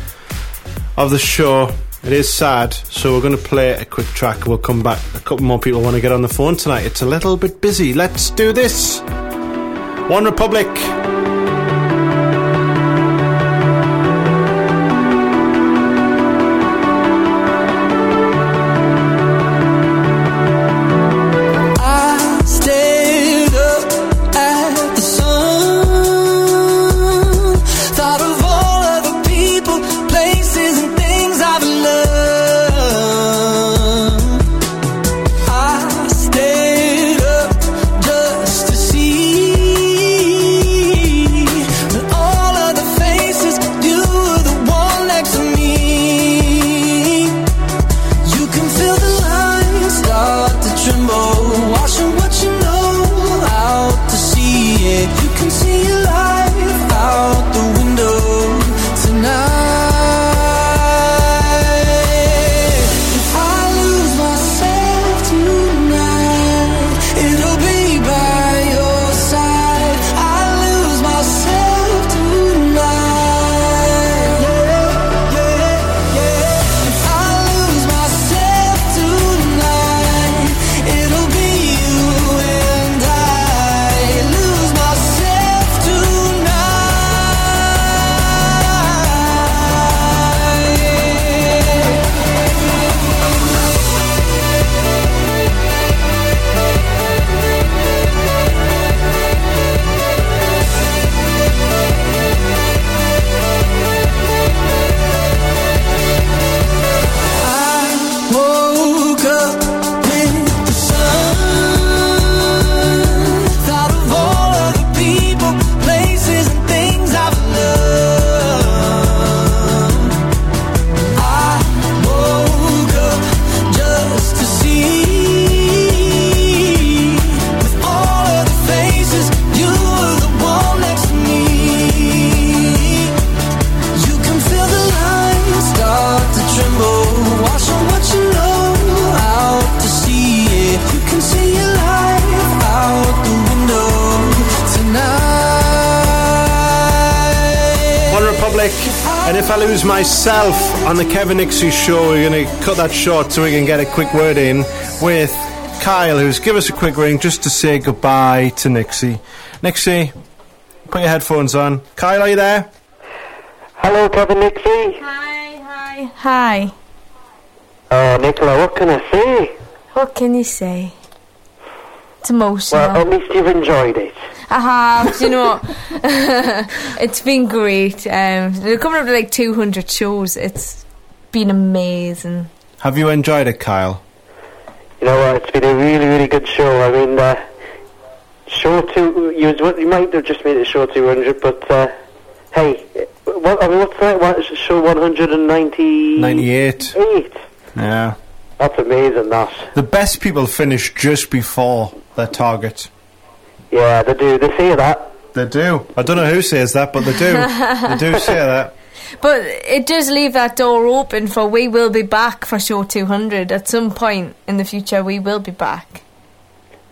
of the show. It is sad, so we're going to play a quick track. We'll come back. A couple more people want to get on the phone tonight. It's a little bit busy. Let's do this. One Republic. Myself on the Kevin Nixxi show, we're going to cut that short so we can get a quick word in with Kyle, who's give us a quick ring just to say goodbye to Nixxi. Nixxi, put your headphones on. Kyle, are you there? Hello, Kevin Nixxi. Hi, hi. Hi. Oh, Nicola, what can I say? What can you say? It's emotional. Well, at least you've enjoyed it. I have. Do you know what? it's been great. Um, they're coming up to like 200 shows. It's been amazing. Have you enjoyed it, Kyle? You know what? It's been a really, really good show. I mean, uh, show two. You, you might have just made it show 200, but uh, hey, what, I mean, what's that? What, show 190? 98. Eight. Yeah. That's amazing. That. The best people finish just before their target. Yeah, they do. They say that. They do. I don't know who says that, but they do. they do say that. But it does leave that door open for we will be back for show 200 at some point in the future. We will be back.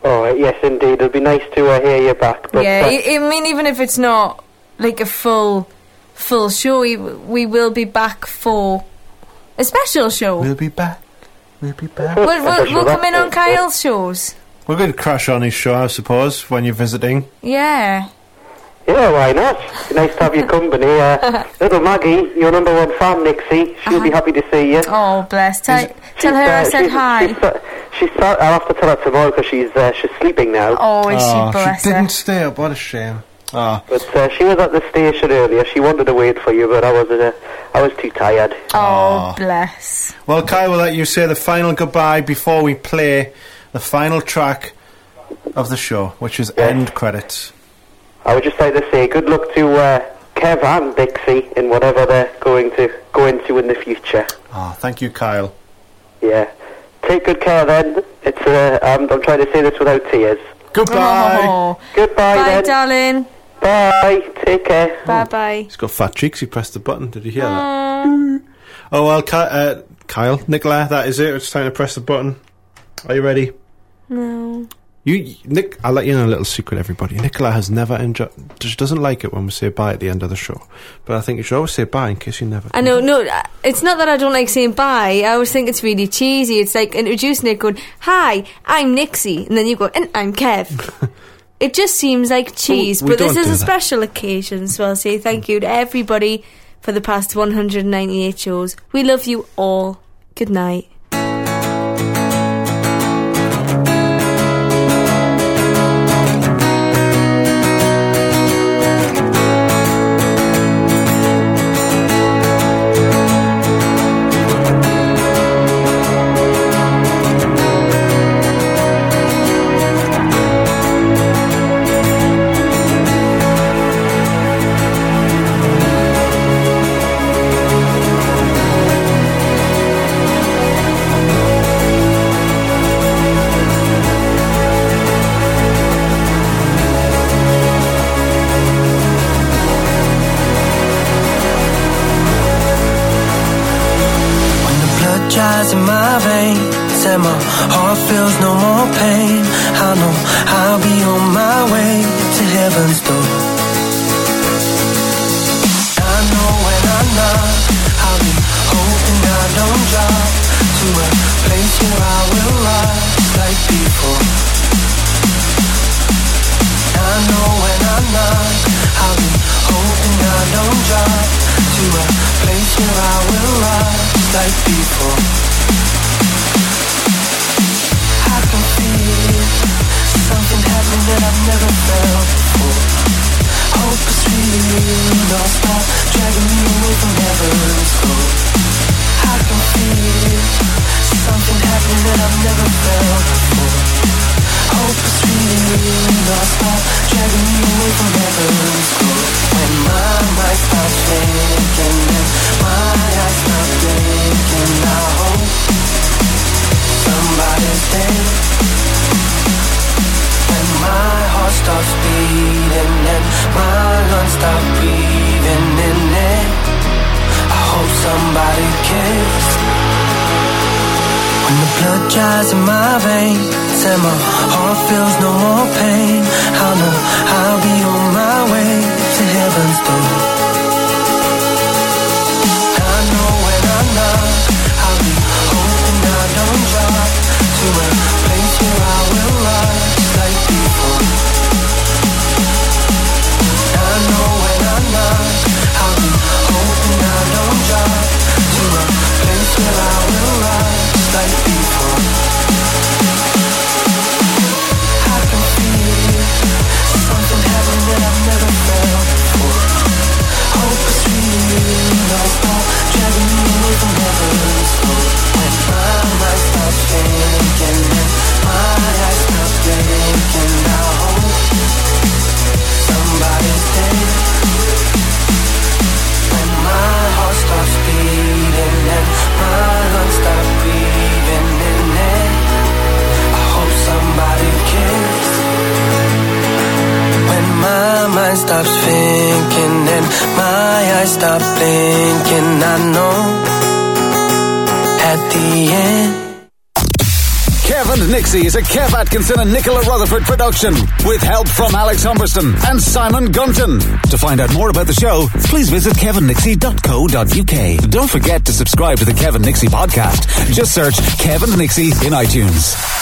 Oh, yes, indeed. It'd be nice to uh, hear you back. But, yeah, I, I mean, even if it's not like a full full show, we, we will be back for a special show. We'll be back. We'll be back. We'll, we'll, we'll come in on Kyle's shows. We're going to crash on his show, I suppose, when you're visiting. Yeah. Yeah, why not? Nice to have your company. Uh, little Maggie, your number one fan, Nixxi. She'll be happy to see you. Oh, bless. Tell, tell her I uh, said she's, hi. She's, she's, uh, I'll have to tell her tomorrow because she's uh, she's sleeping now. Oh, is she? Bless she didn't stay up. What a shame. Ah. But uh, she was at the station earlier. She wanted to wait for you, but I was uh, I was too tired. Oh, bless. Well, Kai, we'll let you say the final goodbye before we play the final track of the show, which is end credits. I would just like to say good luck to uh, Kev and Dixie in whatever they're going to go into in the future. Ah, thank you, Kyle. Yeah. Take good care then. It's uh, I'm, I'm trying to say this without tears. Goodbye. Oh. Goodbye Bye, then. darling. Bye. Take care. Bye bye. He's got fat cheeks. He pressed the button. Did you hear that? Oh well, Ki- uh, Kyle, Nicola, that is it. It's time to press the button. Are you ready? No. You, Nick. I'll let you know a little secret, everybody. Nicola has never enjoyed. She doesn't like it when we say bye at the end of the show. But I think you should always say bye in case you never. I know, no, uh, it's not that I don't like saying bye. I always think it's really cheesy. It's like introducing it going, Hi, I'm Nixxi. And then you go, And I'm Kev. it just seems like cheese. we but this is a that. special occasion, so I'll say thank you to everybody for the past 198 shows. We love you all. Good night. And Nicola Rutherford production with help from Alex Humberston and Simon Gunton. To find out more about the show, please visit kevandnixxi.co.uk. Don't forget to subscribe to the Kev and Nixxi podcast. Just search Kev and Nixxi in iTunes.